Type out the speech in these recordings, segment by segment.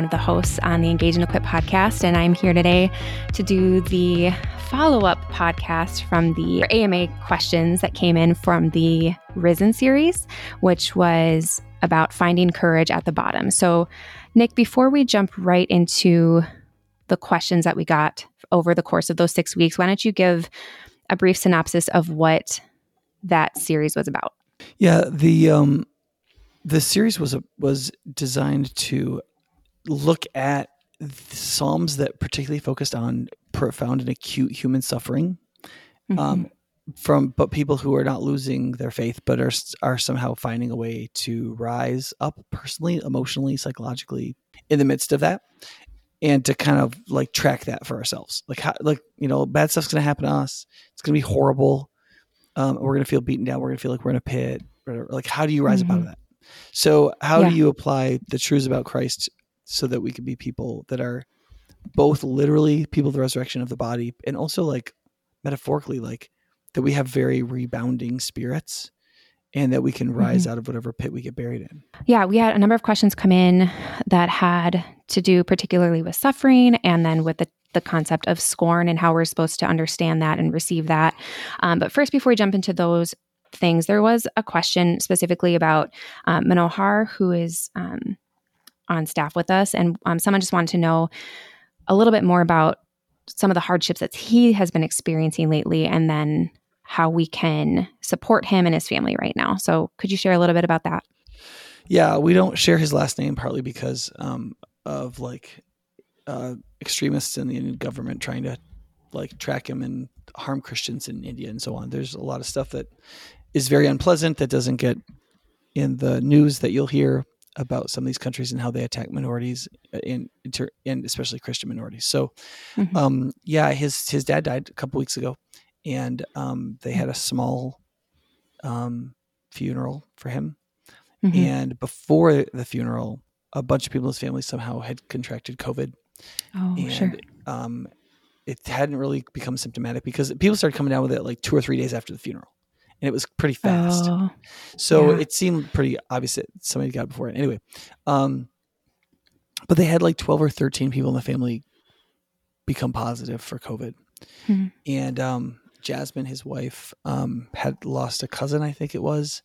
one of the hosts on the Engage and Equip podcast. And I'm here today to do the follow up podcast from the AMA questions that came in from the Risen series, which was about finding courage at the bottom. So, Nick, before we jump right into the questions that we got over the course of those six weeks, why don't you give a brief synopsis of what that series was about? Yeah, the um, the series was a, was designed to look at psalms that particularly focused on profound and acute human suffering mm-hmm. um, from but people who are not losing their faith but are are somehow finding a way to rise up personally emotionally psychologically in the midst of that and to kind of like track that for ourselves like how like you know bad stuff's gonna happen to us it's gonna be horrible um, we're gonna feel beaten down we're gonna feel like we're in a pit like how do you rise mm-hmm. up out of mm-hmm. that so, how yeah. do you apply the truths about Christ so that we can be people that are both literally people of the resurrection of the body and also like metaphorically, like that we have very rebounding spirits and that we can rise mm-hmm. out of whatever pit we get buried in? Yeah, we had a number of questions come in that had to do particularly with suffering and then with the the concept of scorn and how we're supposed to understand that and receive that. Um, but first, before we jump into those things. There was a question specifically about um, Manohar, who is um, on staff with us, and um, someone just wanted to know a little bit more about some of the hardships that he has been experiencing lately, and then how we can support him and his family right now. So, could you share a little bit about that? Yeah, we don't share his last name partly because um, of like uh, extremists in the Indian government trying to like track him and harm Christians in India and so on. There's a lot of stuff that is very unpleasant that doesn't get in the news that you'll hear about some of these countries and how they attack minorities and and especially Christian minorities. So, mm-hmm. um, yeah, his his dad died a couple weeks ago, and um, they had a small um, funeral for him. Mm-hmm. And before the funeral, a bunch of people in his family somehow had contracted COVID. Oh, and, sure. Um, it hadn't really become symptomatic because people started coming down with it like two or three days after the funeral and it was pretty fast. Oh, so yeah. it seemed pretty obvious that somebody got it before it. Anyway, um, but they had like 12 or 13 people in the family become positive for COVID. Mm-hmm. And um, Jasmine, his wife, um, had lost a cousin, I think it was,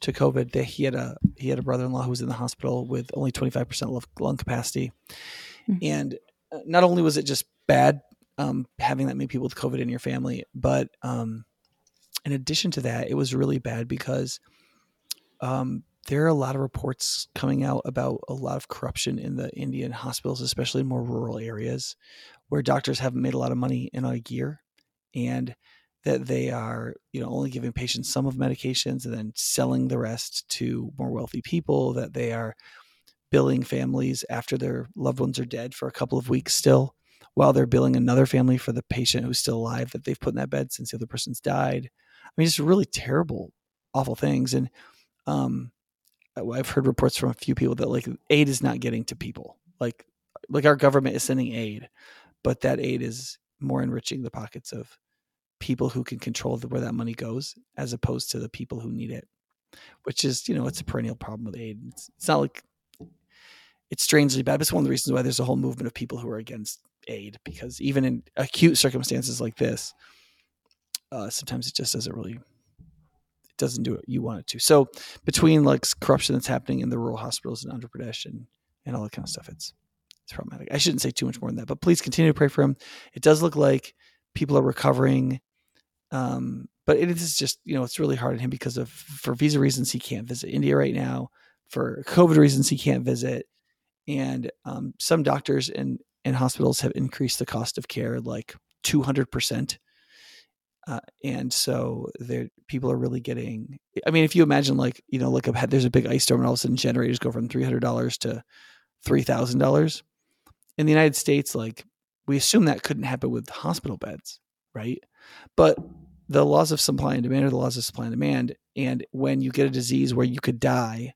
to COVID. That he had a he had a brother in law who was in the hospital with only 25% lung capacity. Mm-hmm. And uh, not only was it just bad um, having that many people with COVID in your family, but um, in addition to that, it was really bad because um, there are a lot of reports coming out about a lot of corruption in the Indian hospitals, especially in more rural areas where doctors haven't made a lot of money in a year and that they are, you know, only giving patients some of medications and then selling the rest to more wealthy people, that they are billing families after their loved ones are dead for a couple of weeks still while they're billing another family for the patient who's still alive that they've put in that bed since the other person's died. I mean, just really terrible, awful things. And um, I've heard reports from a few people that like aid is not getting to people. Like, like our government is sending aid, but that aid is more enriching the pockets of people who can control the, where that money goes, as opposed to the people who need it. Which is, you know, it's a perennial problem with aid. It's, it's not like it's strangely bad. But it's one of the reasons why there's a whole movement of people who are against aid because even in acute circumstances like this, uh, sometimes it just doesn't really it doesn't do what you want it to. So between like corruption that's happening in the rural hospitals in Andhra Pradesh and, and all that kind of stuff, it's it's problematic. I shouldn't say too much more than that, but please continue to pray for him. It does look like people are recovering. Um, but it is just, you know, it's really hard on him because of for visa reasons he can't visit India right now. For COVID reasons he can't visit. And um, some doctors and, and hospitals have increased the cost of care like 200% uh, and so there, people are really getting. I mean, if you imagine, like you know, like a, there's a big ice storm, and all of a sudden generators go from three hundred dollars to three thousand dollars. In the United States, like we assume that couldn't happen with hospital beds, right? But the laws of supply and demand are the laws of supply and demand. And when you get a disease where you could die,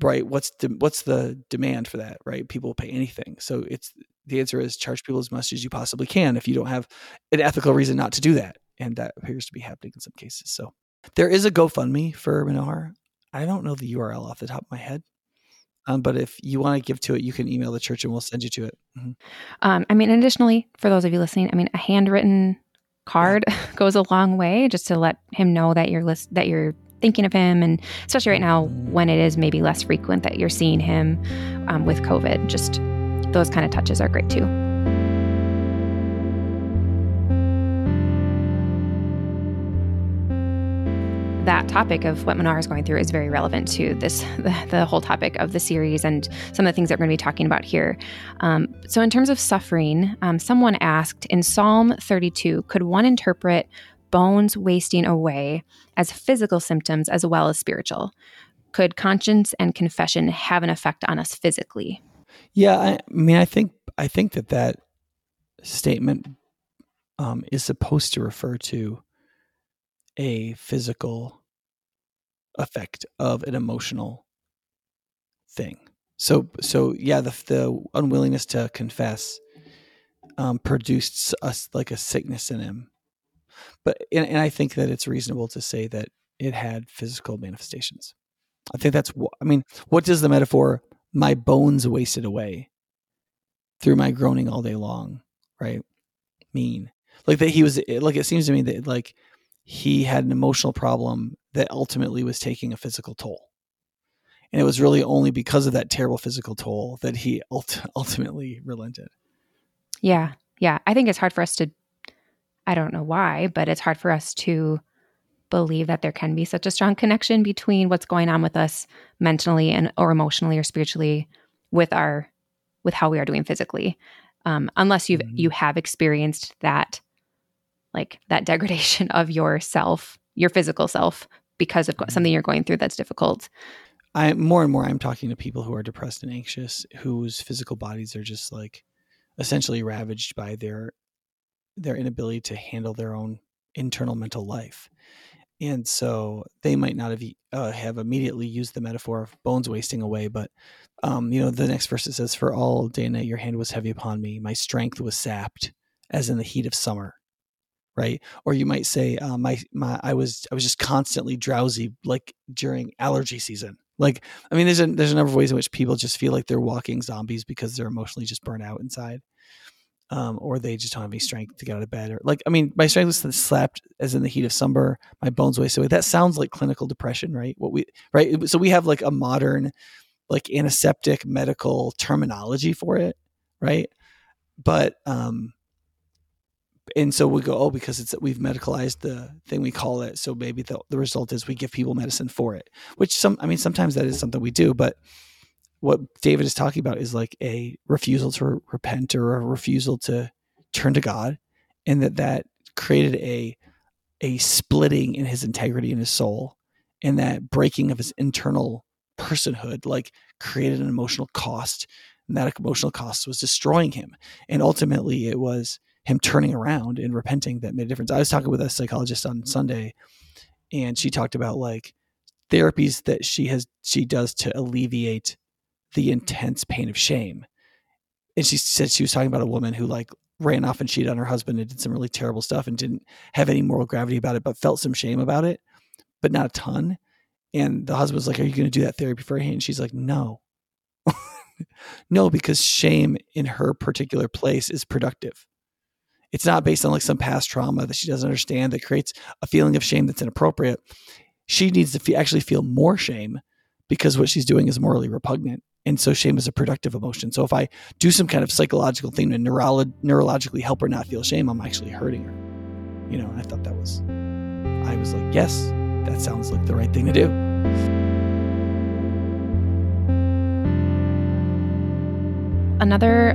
right? What's the what's the demand for that, right? People will pay anything. So it's the answer is charge people as much as you possibly can if you don't have an ethical reason not to do that. And that appears to be happening in some cases. So there is a GoFundMe for Manohar. I don't know the URL off the top of my head. Um, but if you want to give to it, you can email the church and we'll send you to it. Mm-hmm. Um, I mean, additionally, for those of you listening, I mean, a handwritten card yeah. goes a long way just to let him know that you're list- that you're thinking of him, and especially right now when it is maybe less frequent that you're seeing him um, with COVID. Just those kind of touches are great too. that topic of what Manohar is going through is very relevant to this, the, the, whole topic of the series and some of the things that we're going to be talking about here. Um, so, in terms of suffering, um, someone asked in Psalm 32, could one interpret bones wasting away as physical symptoms as well as spiritual? Could conscience and confession have an effect on us physically? Yeah, I, mean, I think I think that that statement um, is supposed to refer to a physical effect of an emotional thing. So so yeah, the the unwillingness to confess um, produced us like a sickness in him. But and, and I think that it's reasonable to say that it had physical manifestations. I think that's what I mean. What does the metaphor "my bones wasted away through my groaning all day long" right mean? Like that he was like it seems to me that like he had an emotional problem that ultimately was taking a physical toll. And it was really only because of that terrible physical toll that he ult- ultimately relented. Yeah. Yeah. I think it's hard for us to, I don't know why, but it's hard for us to believe that there can be such a strong connection between what's going on with us mentally and or emotionally or spiritually with our with how we are doing physically um, unless you've mm-hmm. you have experienced that like that degradation of yourself, your physical self, because of mm-hmm. something you're going through that's difficult. I more and more I'm talking to people who are depressed and anxious, whose physical bodies are just like essentially ravaged by their their inability to handle their own internal mental life. And so they might not have uh, have immediately used the metaphor of bones wasting away, but um, you know the next verse it says, "For all day and night your hand was heavy upon me; my strength was sapped, as in the heat of summer." right? Or you might say, uh, my my I was I was just constantly drowsy, like during allergy season. Like, I mean, there's a there's a number of ways in which people just feel like they're walking zombies because they're emotionally just burnt out inside, um, or they just don't have any strength to get out of bed. Or like, I mean, my strength was slapped as in the heat of summer. My bones wasted away. That sounds like clinical depression, right? What we right? So we have like a modern, like antiseptic medical terminology for it, right? But um, and so we go, oh, because it's we've medicalized the thing we call it. So maybe the, the result is we give people medicine for it, which some, I mean, sometimes that is something we do, but what David is talking about is like a refusal to repent or a refusal to turn to God, and that that created a a splitting in his integrity in his soul, and that breaking of his internal personhood, like created an emotional cost, and that emotional cost was destroying him, and ultimately it was him turning around and repenting that made a difference. I was talking with a psychologist on Sunday and she talked about like therapies that she has she does to alleviate the intense pain of shame. And she said she was talking about a woman who like ran off and cheated on her husband and did some really terrible stuff and didn't have any moral gravity about it, but felt some shame about it, but not a ton. And the husband was like, Are you going to do that therapy for her? And she's like, No. no, because shame in her particular place is productive it's not based on like some past trauma that she doesn't understand that creates a feeling of shame that's inappropriate. She needs to actually feel more shame because what she's doing is morally repugnant. And so shame is a productive emotion. So if I do some kind of psychological thing to neuro- neurologically help her not feel shame, I'm actually hurting her. You know, I thought that was, I was like, yes, that sounds like the right thing to do. Another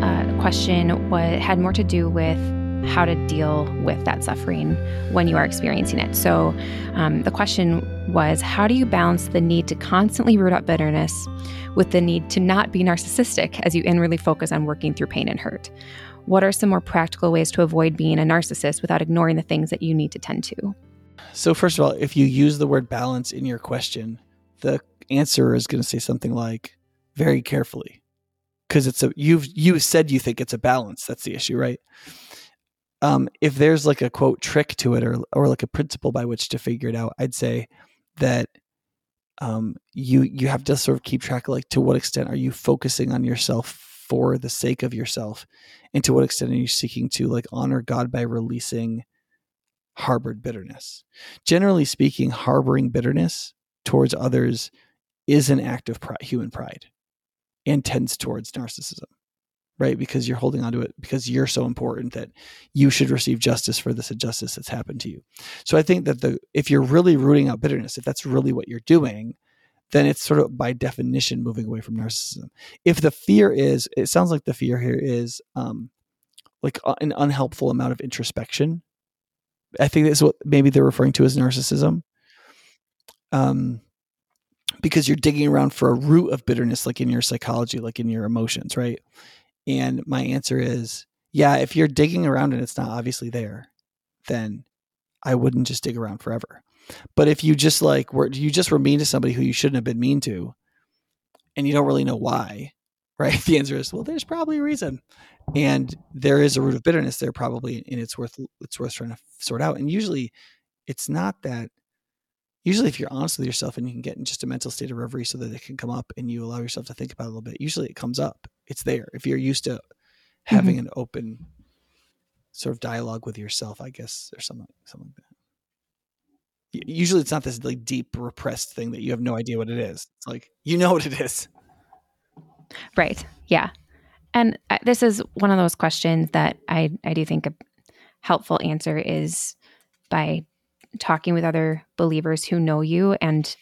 uh, question was, had more to do with how to deal with that suffering when you are experiencing it. So, um, the question was how do you balance the need to constantly root out bitterness with the need to not be narcissistic as you inwardly focus on working through pain and hurt? What are some more practical ways to avoid being a narcissist without ignoring the things that you need to tend to? So, first of all, if you use the word balance in your question, the answer is going to say something like very carefully because it's a you've you said you think it's a balance. That's the issue, right? Um, if there's like a quote trick to it or or like a principle by which to figure it out, I'd say that um, you you have to sort of keep track of like to what extent are you focusing on yourself for the sake of yourself, and to what extent are you seeking to like honor God by releasing harbored bitterness. Generally speaking, harboring bitterness towards others is an act of human pride and tends towards narcissism, right? Because you're holding on to it because you're so important that you should receive justice for this injustice that's happened to you. So I think that the if you're really rooting out bitterness, if that's really what you're doing, then it's sort of by definition moving away from narcissism. If the fear is, it sounds like the fear here is um, like an unhelpful amount of introspection. I think that's what maybe they're referring to as narcissism. Um, because you're digging around for a root of bitterness, like in your psychology, like in your emotions, right? And my answer is, yeah, if you're digging around and it's not obviously there, then I wouldn't just dig around forever. But if you just like were you just were mean to somebody who you shouldn't have been mean to, and you don't really know why, right? The answer is, well, there's probably a reason, and there is a root of bitterness there probably, and it's worth it's worth trying to sort out. And usually, it's not that usually if you're honest with yourself and you can get in just a mental state of reverie so that it can come up and you allow yourself to think about it a little bit usually it comes up it's there if you're used to having mm-hmm. an open sort of dialogue with yourself i guess or something something like that. Usually it's not this like deep repressed thing that you have no idea what it is. It's like you know what it is. Right yeah. And uh, this is one of those questions that i i do think a helpful answer is by talking with other believers who know you and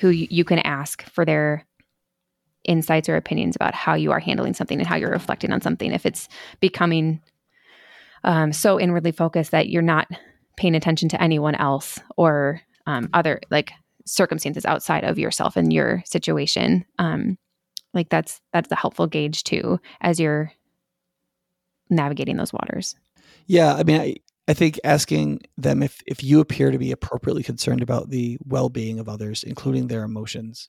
who you can ask for their insights or opinions about how you are handling something and how you're reflecting on something. If it's becoming um, so inwardly focused that you're not paying attention to anyone else or um, other like circumstances outside of yourself and your situation, um, like that's that's a helpful gauge too as you're navigating those waters. Yeah, I mean, I, I think asking them if, if you appear to be appropriately concerned about the well being of others, including their emotions,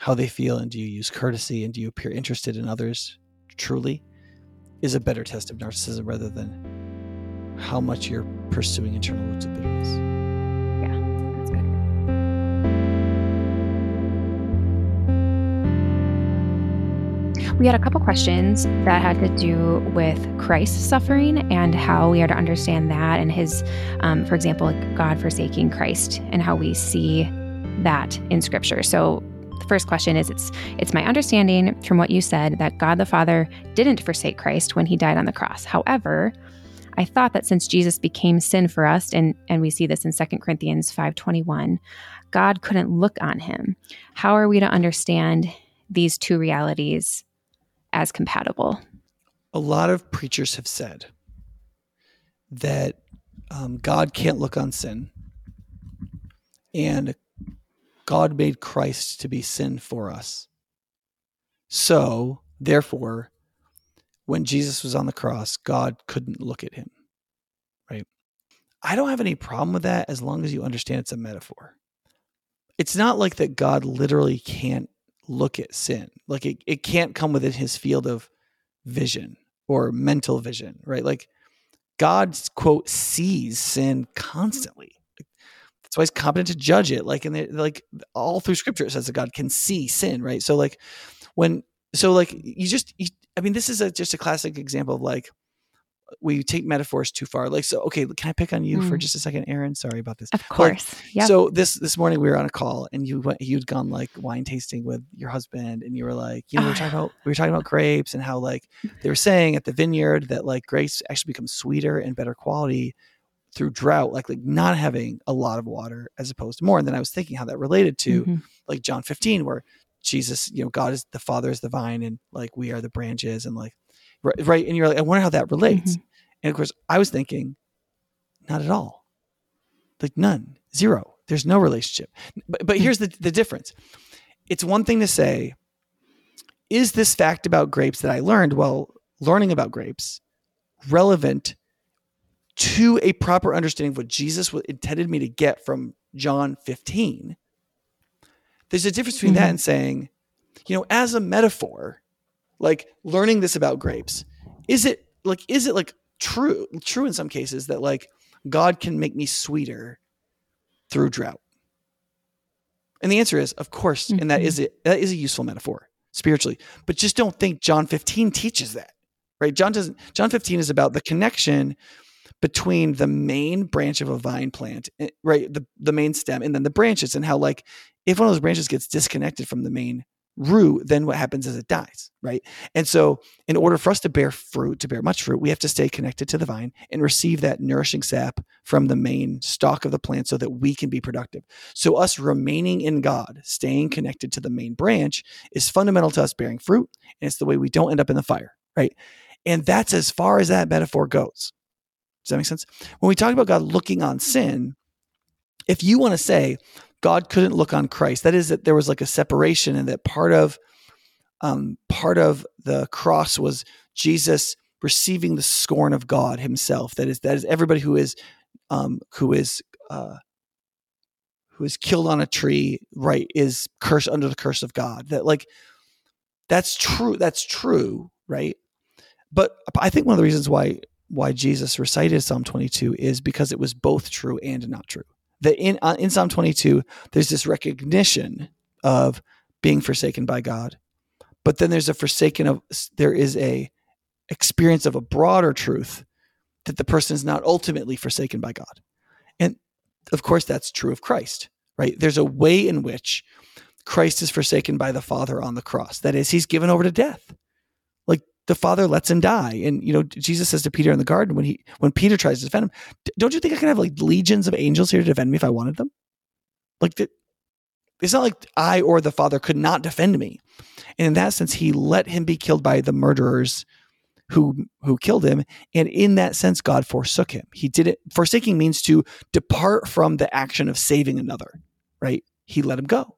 how they feel, and do you use courtesy and do you appear interested in others truly, is a better test of narcissism rather than how much you're pursuing internal roots of bitterness. Yeah, that's good. We had a couple questions that had to do with Christ's suffering and how we are to understand that, and his, um, for example, God forsaking Christ, and how we see that in Scripture. So, the first question is: It's it's my understanding from what you said that God the Father didn't forsake Christ when He died on the cross. However, I thought that since Jesus became sin for us, and and we see this in 2 Corinthians five twenty one, God couldn't look on him. How are we to understand these two realities as compatible. A lot of preachers have said that um, God can't look on sin, and God made Christ to be sin for us. So, therefore, when Jesus was on the cross, God couldn't look at him. Right? I don't have any problem with that as long as you understand it's a metaphor. It's not like that God literally can't look at sin. Like it, it can't come within his field of vision or mental vision, right? Like God's quote sees sin constantly. That's why he's competent to judge it. Like in the, like all through scripture, it says that God can see sin, right? So like when so like you just you, I mean this is a, just a classic example of like we take metaphors too far. Like, so okay, can I pick on you mm. for just a second, Erin? Sorry about this. Of course. yeah. So this this morning we were on a call and you went you'd gone like wine tasting with your husband and you were like, you know, we were talking about we were talking about grapes and how like they were saying at the vineyard that like grapes actually become sweeter and better quality through drought, like like not having a lot of water as opposed to more. And then I was thinking how that related to mm-hmm. like John 15, where Jesus, you know, God is the Father is the vine and like we are the branches and like right, right? And you're like, I wonder how that relates. Mm-hmm. And of course, I was thinking, not at all. Like none, zero. There's no relationship. But, but here's the, the difference. It's one thing to say, is this fact about grapes that I learned while learning about grapes relevant to a proper understanding of what Jesus intended me to get from John 15? There's a difference between mm-hmm. that and saying, you know, as a metaphor, like learning this about grapes is it like is it like true true in some cases that like god can make me sweeter through drought And the answer is, of course, mm-hmm. and that is it. That is a useful metaphor spiritually. But just don't think John 15 teaches that, right? John doesn't. John 15 is about the connection between the main branch of a vine plant, eh, right? The the main stem, and then the branches, and how like if one of those branches gets disconnected from the main root, then what happens is it dies, right? And so, in order for us to bear fruit, to bear much fruit, we have to stay connected to the vine and receive that nourishing sap from the main stalk of the plant so that we can be productive. So, us remaining in God, staying connected to the main branch, is fundamental to us bearing fruit. And it's the way we don't end up in the fire, right? And that's as far as that metaphor goes. Does that make sense? When we talk about God looking on sin, if you want to say, God couldn't look on Christ. That is that there was like a separation, and that part of um, part of the cross was Jesus receiving the scorn of God Himself. That is that is everybody who is um, who is uh, who is killed on a tree, right, is cursed under the curse of God. That like that's true. That's true, right? But I think one of the reasons why why Jesus recited Psalm 22 is because it was both true and not true that in uh, in Psalm 22 there's this recognition of being forsaken by God, but then there's a forsaken of there is a experience of a broader truth that the person is not ultimately forsaken by God, and of course that's true of Christ, right? There's a way in which Christ is forsaken by the Father on the cross. That is, he's given over to death the father lets him die. And you know, Jesus says to Peter in the garden when he when Peter tries to defend him, "Don't you think I can have like legions of angels here to defend me if I wanted them?" Like the, it's not like I or the father could not defend me. And in that sense, he let him be killed by the murderers who who killed him. And in that sense, God forsook him. He did it. Forsaking means to depart from the action of saving another. Right? He let him go.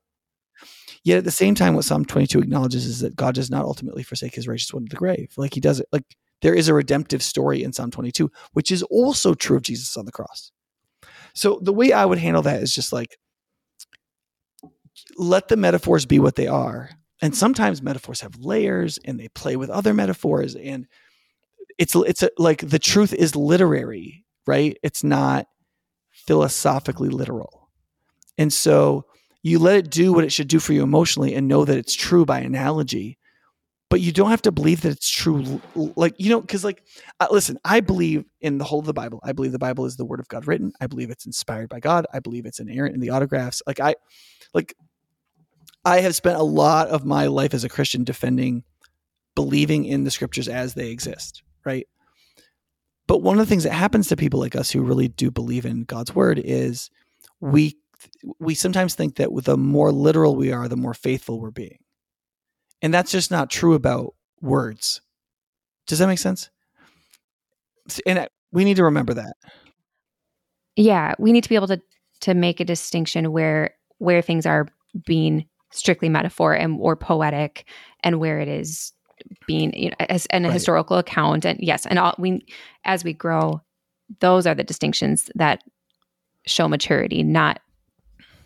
Yet at the same time, what Psalm 22 acknowledges is that God does not ultimately forsake his righteous one to the grave. Like he does it, like there is a redemptive story in Psalm 22, which is also true of Jesus on the cross. So the way I would handle that is just like, let the metaphors be what they are. And sometimes metaphors have layers and they play with other metaphors. And it's, it's a, like the truth is literary, right? It's not philosophically literal. And so you let it do what it should do for you emotionally and know that it's true by analogy but you don't have to believe that it's true like you know because like uh, listen i believe in the whole of the bible. I believe the bible is the word of god written. I believe it's inspired by god. I believe it's inerrant in the autographs. Like i like i have spent a lot of my life as a christian defending believing in the scriptures as they exist right? But one of the things that happens to people like us who really do believe in god's word is we we sometimes think that the more literal we are, the more faithful we're being. And that's just not true about words. Does that make sense? And we need to remember that. Yeah, we need to be able to to make a distinction where where things are being strictly metaphor and or poetic and where it is being you know, as an right. historical account and yes and all we as we grow those are the distinctions that show maturity not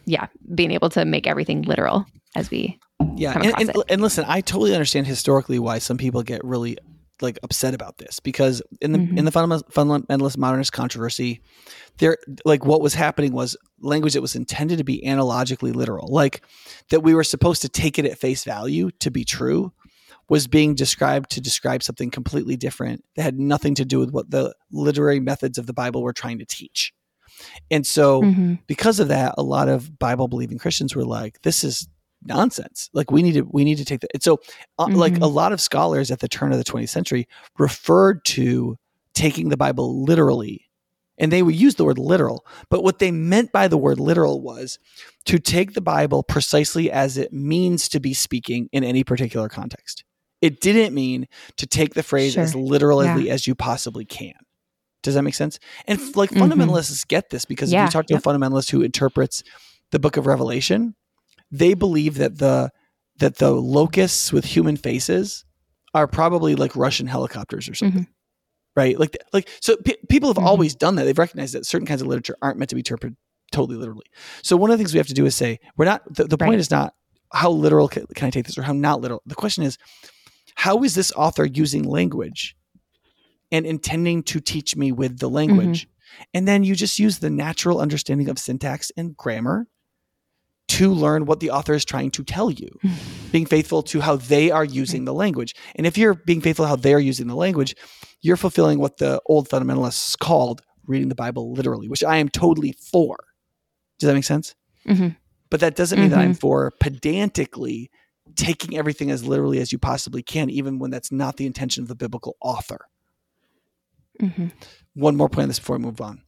yeah, being able to make everything literal as we yeah, and, and, and, listen, I totally understand historically why some people get really like upset about this because in the mm-hmm. in the fundamentalist modernist controversy, there like what was happening was language that was intended to be analogically literal, like that we were supposed to take it at face value to be true, was being described to describe something completely different that had nothing to do with what the literary methods of the Bible were trying to teach. And so, mm-hmm. because of that, a lot of Bible believing Christians were like, "This is nonsense. Like we need to we need to take that." And so, uh, mm-hmm. like a lot of scholars at the turn of the 20th century referred to taking the Bible literally, and they would use the word literal. But what they meant by the word literal was to take the Bible precisely as it means to be speaking in any particular context. It didn't mean to take the phrase sure. as literally yeah. as you possibly can. Does that make sense? And like mm-hmm. fundamentalists get this because yeah, if you talk to yep. a fundamentalist who interprets the book of Revelation, they believe that the that the locusts with human faces are probably like Russian helicopters or something. Mm-hmm. Right? Like like so p- people have mm-hmm. always done that. They've recognized that certain kinds of literature aren't meant to be interpreted totally literally. So one of the things we have to do is say we're not the, the right. point is not how literal can, can I take this or how not literal. The question is how is this author using language and intending to teach me with the language. Mm-hmm. And then you just use the natural understanding of syntax and grammar to learn what the author is trying to tell you, being faithful to how they are using the language. And if you're being faithful to how they are using the language, you're fulfilling what the old fundamentalists called reading the Bible literally, which I am totally for. Does that make sense? Mm-hmm. But that doesn't mean mm-hmm. that I'm mm-hmm. for pedantically taking everything as literally as you possibly can, even when that's not the intention of the biblical author. Mm-hmm. One more point on this before we move on.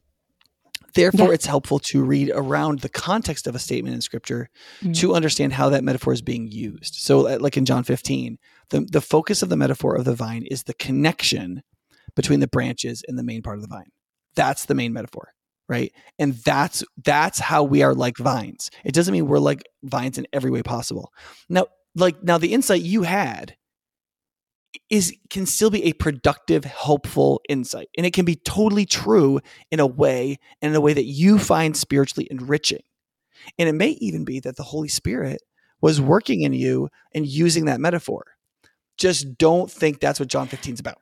Therefore, yeah. it's helpful to read around the context of a statement in scripture mm-hmm. to understand how that metaphor is being used. So, uh, like in John 15, the, the focus of the metaphor of the vine is the connection between the branches and the main part of the vine. That's the main metaphor, right? And that's that's how we are like vines. It doesn't mean we're like vines in every way possible. Now, like now the insight you had is can still be a productive helpful insight and it can be totally true in a way and in a way that you find spiritually enriching and it may even be that the holy spirit was working in you and using that metaphor just don't think that's what john 15 is about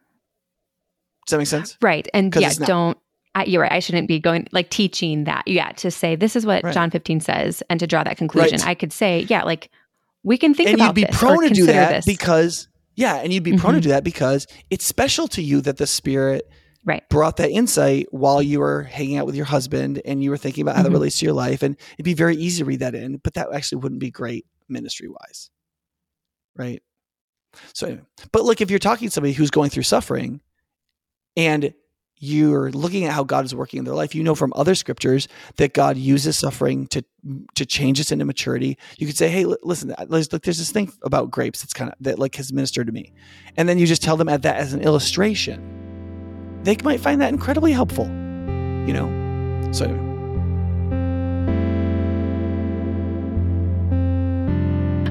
does that make sense right and yeah don't I, you're right. I shouldn't be going like teaching that. Yeah, to say this is what right. John 15 says, and to draw that conclusion. Right. I could say, yeah, like we can think and about you'd be prone to do that this. because yeah, and you'd be mm-hmm. prone to mm-hmm. do that because it's special to you that the spirit right. brought that insight while you were hanging out with your husband and you were thinking about how mm-hmm. that relates to your life. And it'd be very easy to read that in, but that actually wouldn't be great ministry wise. Right. So, anyway, but look, if you're talking to somebody who's going through suffering and you're looking at how God is working in their life, you know from other scriptures that God uses suffering to to change us into maturity. You could say, "Hey, listen, there's, look, there's this thing about grapes that's kind of that like has ministered to me," and then you just tell them at that as an illustration. They might find that incredibly helpful, you know. So. Anyway.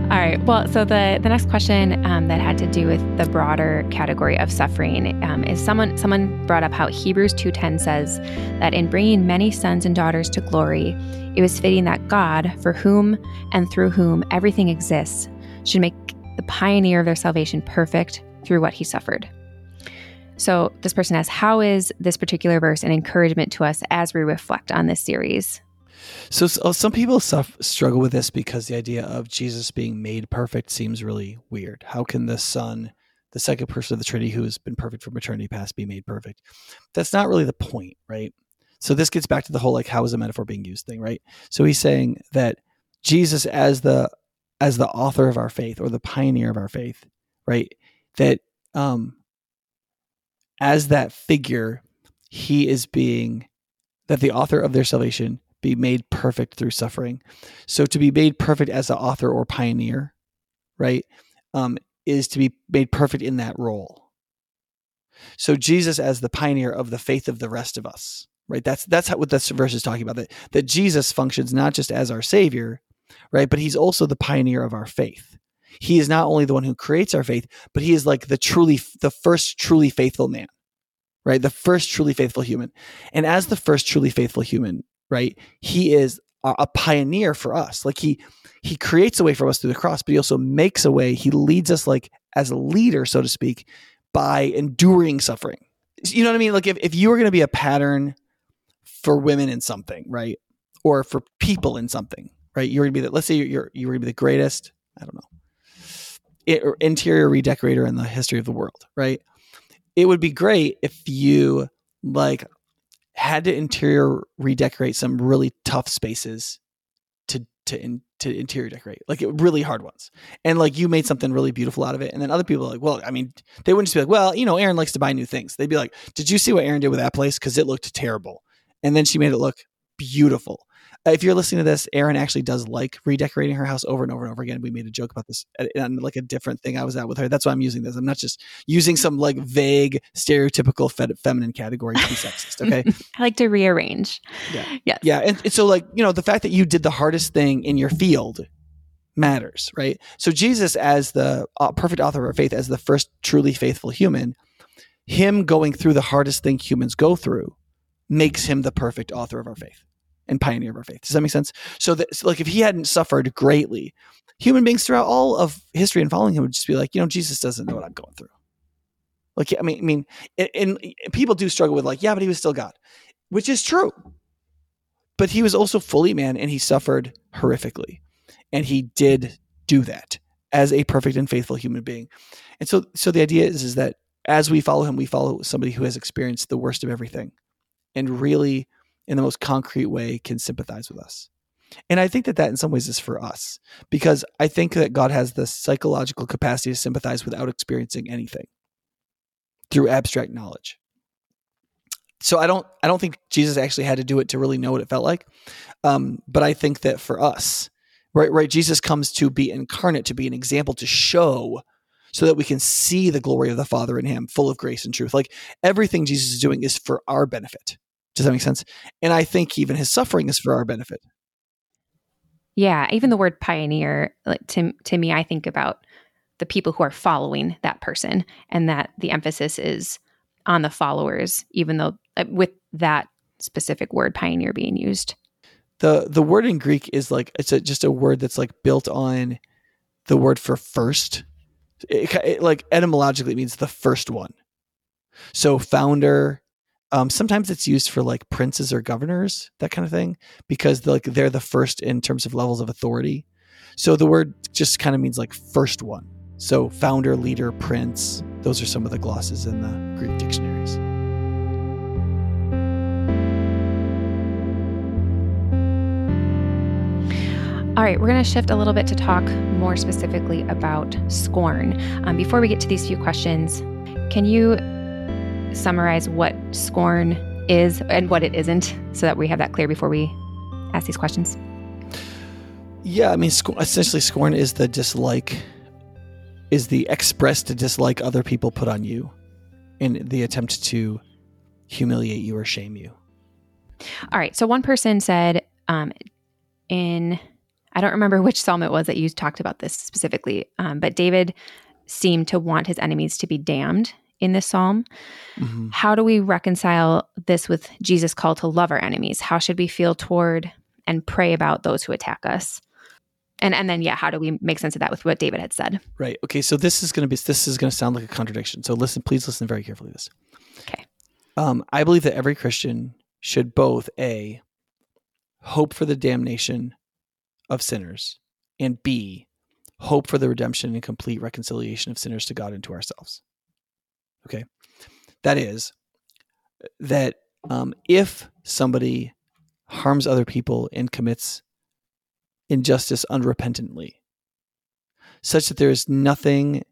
All right. Well, so the the next question um, that had to do with the broader category of suffering um, is someone someone brought up how Hebrews two ten says that in bringing many sons and daughters to glory, it was fitting that God, for whom and through whom everything exists, should make the pioneer of their salvation perfect through what he suffered. So this person asks, how is this particular verse an encouragement to us as we reflect on this series? So, so some people struggle with this because the idea of Jesus being made perfect seems really weird. How can the Son, the second person of the Trinity who has been perfect from eternity past, be made perfect? That's not really the point, right? So this gets back to the whole like how is a metaphor being used thing, right? So he's saying that Jesus as the as the author of our faith or the pioneer of our faith, right? That um as that figure, he is being that the author of their salvation be made perfect through suffering. So to be made perfect as an author or pioneer, right, um, is to be made perfect in that role. So Jesus as the pioneer of the faith of the rest of us, right? That's that's how, what this verse is talking about. That that Jesus functions not just as our savior, right, but he's also the pioneer of our faith. He is not only the one who creates our faith, but he is like the truly the first truly faithful man right? The first truly faithful human. And as the first truly faithful human, right? He is a, pioneer for us. Like he he creates a way for us through the cross, but he also makes a way. He leads us like as a leader, so to speak, by enduring suffering. You know what I mean? Like if, if you were going to be a pattern for women in something, right? Or for people in something, right? You're going to be the, let's say you're, you're, you're going to be the greatest, I don't know, it, er, interior redecorator in the history of the world, right? It would be great if you like had to interior redecorate some really tough spaces to to in, to interior decorate like it, really hard ones. And like you made something really beautiful out of it. And then other people are like well i mean they wouldn't just be like well you know Erin likes to buy new things. They'd be like did you see what Erin did with that place? Because it looked terrible. And then she made it look beautiful if you're listening to this, Erin actually does like redecorating her house over and over and over again. We made a joke about this and like a different thing I was at with her. That's why I'm using this. I'm not just using some like vague, stereotypical fe- feminine category to be sexist. Okay. I like to rearrange. Yeah. Yes. Yeah. And, and so, like, you know, the fact that you did the hardest thing in your field matters, right? So, Jesus, as the uh, perfect author of our faith, as the first truly faithful human, him going through the hardest thing humans go through makes him the perfect author of our faith and pioneer of our faith. Does that make sense? So that like if he hadn't suffered greatly, human beings throughout all of history and following him would just be like, you know, Jesus doesn't know what I'm going through. Like I mean, I mean, and, and people do struggle with like, yeah, but he was still God, which is true. But he was also fully man, and he suffered horrifically. And he did do that as a perfect and faithful human being. And so so the idea is is that as we follow him, we follow somebody who has experienced the worst of everything and really in the most concrete way can sympathize with us. And I think that that in some ways is for us because I think that God has the psychological capacity to sympathize without experiencing anything through abstract knowledge. So I don't I don't think Jesus actually had to do it to really know what it felt like. Um, but I think that for us, right, right, Jesus comes to be incarnate, to be an example, to show so that we can see the glory of the Father in him, full of grace and truth. Like everything Jesus is doing is for our benefit. Does that make sense? And I think even his suffering is for our benefit. Yeah, even the word pioneer, like to to me, I think about the people who are following that person, and that the emphasis is on the followers, even though uh, with that specific word pioneer being used. The the word in Greek is like it's a, just a word that's like built on the word for first. It, it, like etymologically means the first one. So founder, um, sometimes it's used for like princes or governors, that kind of thing, because they're like they're the first in terms of levels of authority. So the word just kind of means like first one. So founder, leader, prince. Those are some of the glosses in the Greek dictionaries. All right, we're going to shift a little bit to talk more specifically about scorn. Um, before we get to these few questions, can you summarize what scorn is and what it isn't so that we have that clear before we ask these questions? Yeah, I mean, sc- essentially, scorn is the dislike, is the expressed dislike other people put on you in the attempt to humiliate you or shame you. All right. So one person said um, in, I don't remember which psalm it was that you talked about this specifically, um, but David seemed to want his enemies to be damned in this psalm. Mm-hmm. How do we reconcile this with Jesus' call to love our enemies? How should we feel toward and pray about those who attack us? And and then yeah, how do we make sense of that with what David had said? Right. Okay. So this is going to be this is going to sound like a contradiction. So listen, please listen very carefully to this. Okay. Um, I believe that every Christian should both a hope for the damnation of sinners and b hope for the redemption and complete reconciliation of sinners to God and to ourselves. Okay. That is, that um, if somebody harms other people and commits injustice unrepentantly, such that there is nothing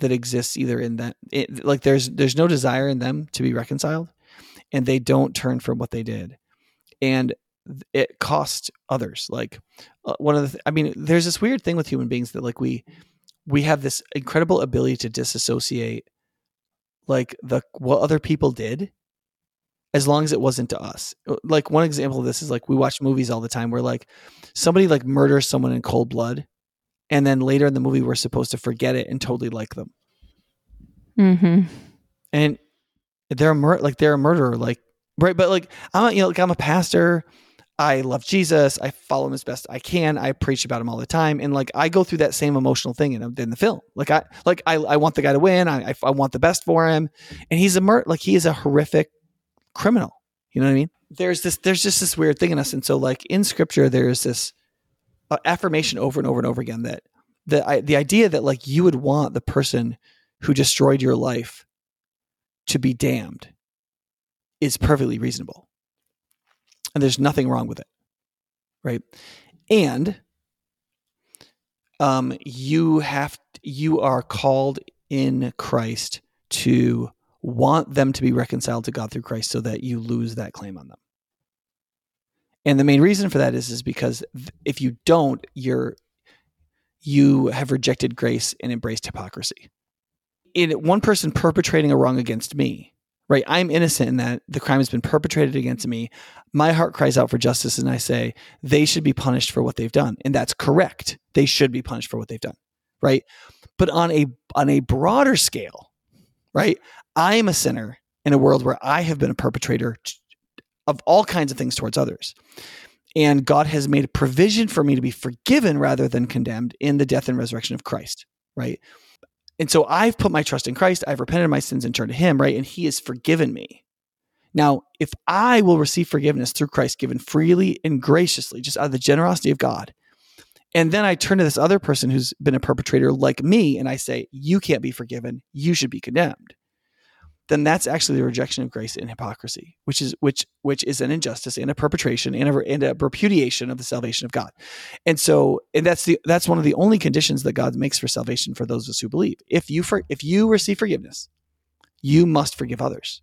that exists either in that, it, like there's there's no desire in them to be reconciled, and they don't turn from what they did, and it costs others. Like uh, one of the, th- I mean, there's this weird thing with human beings that like we we have this incredible ability to disassociate like the what other people did as long as it wasn't to us. Uh, like one example of this is like we watch movies all the time where like somebody like murders someone in cold blood and then later in the movie we're supposed to forget it and totally like them. Mm-hmm. And they're a mur- like they're a murderer like right but like I'm a, you know like I'm a pastor I love Jesus. I follow him as best I can. I preach about him all the time, and like I go through that same emotional thing in, in the film. Like I like I, I want the guy to win. I, I, I want the best for him, and he's a mur- like he is a horrific criminal. You know what I mean? There's this. There's just this weird thing in us, and so like in Scripture, there's this uh, affirmation over and over and over again that the I, the idea that like you would want the person who destroyed your life to be damned is perfectly reasonable and there's nothing wrong with it right and um, you have you are called in Christ to want them to be reconciled to God through Christ so that you lose that claim on them. And the main reason for that is is because if you don't, you're you have rejected grace and embraced hypocrisy. In one person perpetrating a wrong against me, right? I'm innocent in that the crime has been perpetrated against me. My heart cries out for justice, and I say they should be punished for what they've done, and that's correct. They should be punished for what they've done, right? But on a on a broader scale, right? I am a sinner in a world where I have been a perpetrator of all kinds of things towards others. And God has made a provision for me to be forgiven rather than condemned in the death and resurrection of Christ, right? And so I've put my trust in Christ. I've repented of my sins and turned to Him, right? And He has forgiven me. Now, if I will receive forgiveness through Christ given freely and graciously, just out of the generosity of God, And then I turn to this other person who's been a perpetrator like me and I say, You can't be forgiven. You should be condemned. Then that's actually the rejection of grace and hypocrisy, which is which which is an injustice and a perpetration and a, and a repudiation of the salvation of God. And so, and that's the that's one of the only conditions that God makes for salvation for those of us who believe. If you for if you receive forgiveness, you must forgive others.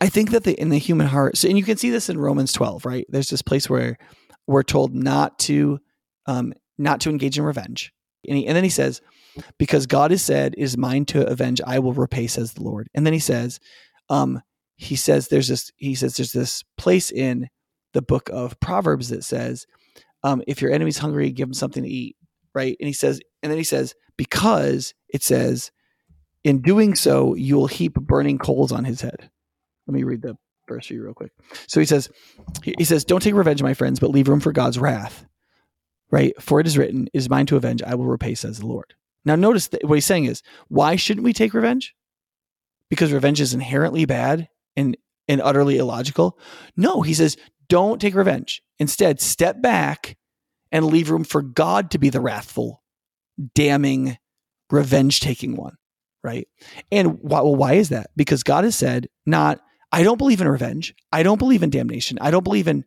I think that the in the human heart, so and you can see this in Romans 12, right? There's this place where we're told not to um, not to engage in revenge. And, he, and then he says, because God has said, is mine to avenge, I will repay, says the Lord. And then he says, um, he says there's this, he says there's this place in the book of Proverbs that says, um, if your enemy's hungry, give him something to eat. Right. And he says, and then he says, because it says, in doing so, you will heap burning coals on his head. Let me read the verse for you real quick. So he says, he says, don't take revenge, my friends, but leave room for God's wrath right? For it is written, "Is mine to avenge; I will repay," says the Lord. Now, notice that what he's saying is, why shouldn't we take revenge? Because revenge is inherently bad and and utterly illogical. No, he says, don't take revenge. Instead, step back and leave room for God to be the wrathful, damning, revenge taking one, right? And why, well, why is that? Because God has said, not, I don't believe in revenge. I don't believe in damnation. I don't believe in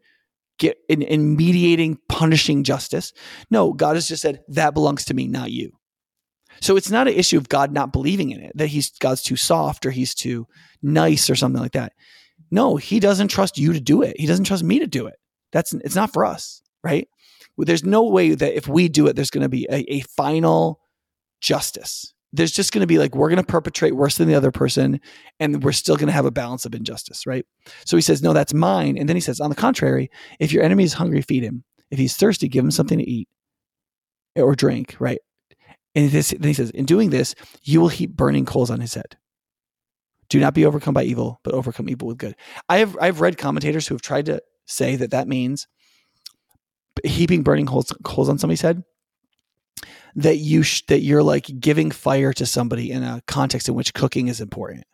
get in, in mediating, punishing justice. No, God has just said that belongs to me, not you. So it's not an issue of God not believing in it, that he's God's too soft or he's too nice or something like that. No, he doesn't trust you to do it. He doesn't trust me to do it. That's it's not for us, right? There's no way that if we do it, there's going to be a, a final justice there's just going to be like we're going to perpetrate worse than the other person and we're still going to have a balance of injustice right so he says no that's mine and then he says on the contrary if your enemy is hungry feed him if he's thirsty give him something to eat or drink right and this, then he says in doing this you will heap burning coals on his head do not be overcome by evil but overcome evil with good i have i've read commentators who have tried to say that that means heaping burning coals, on somebody's head that you sh- that you're like giving fire to somebody in a context in which cooking is important.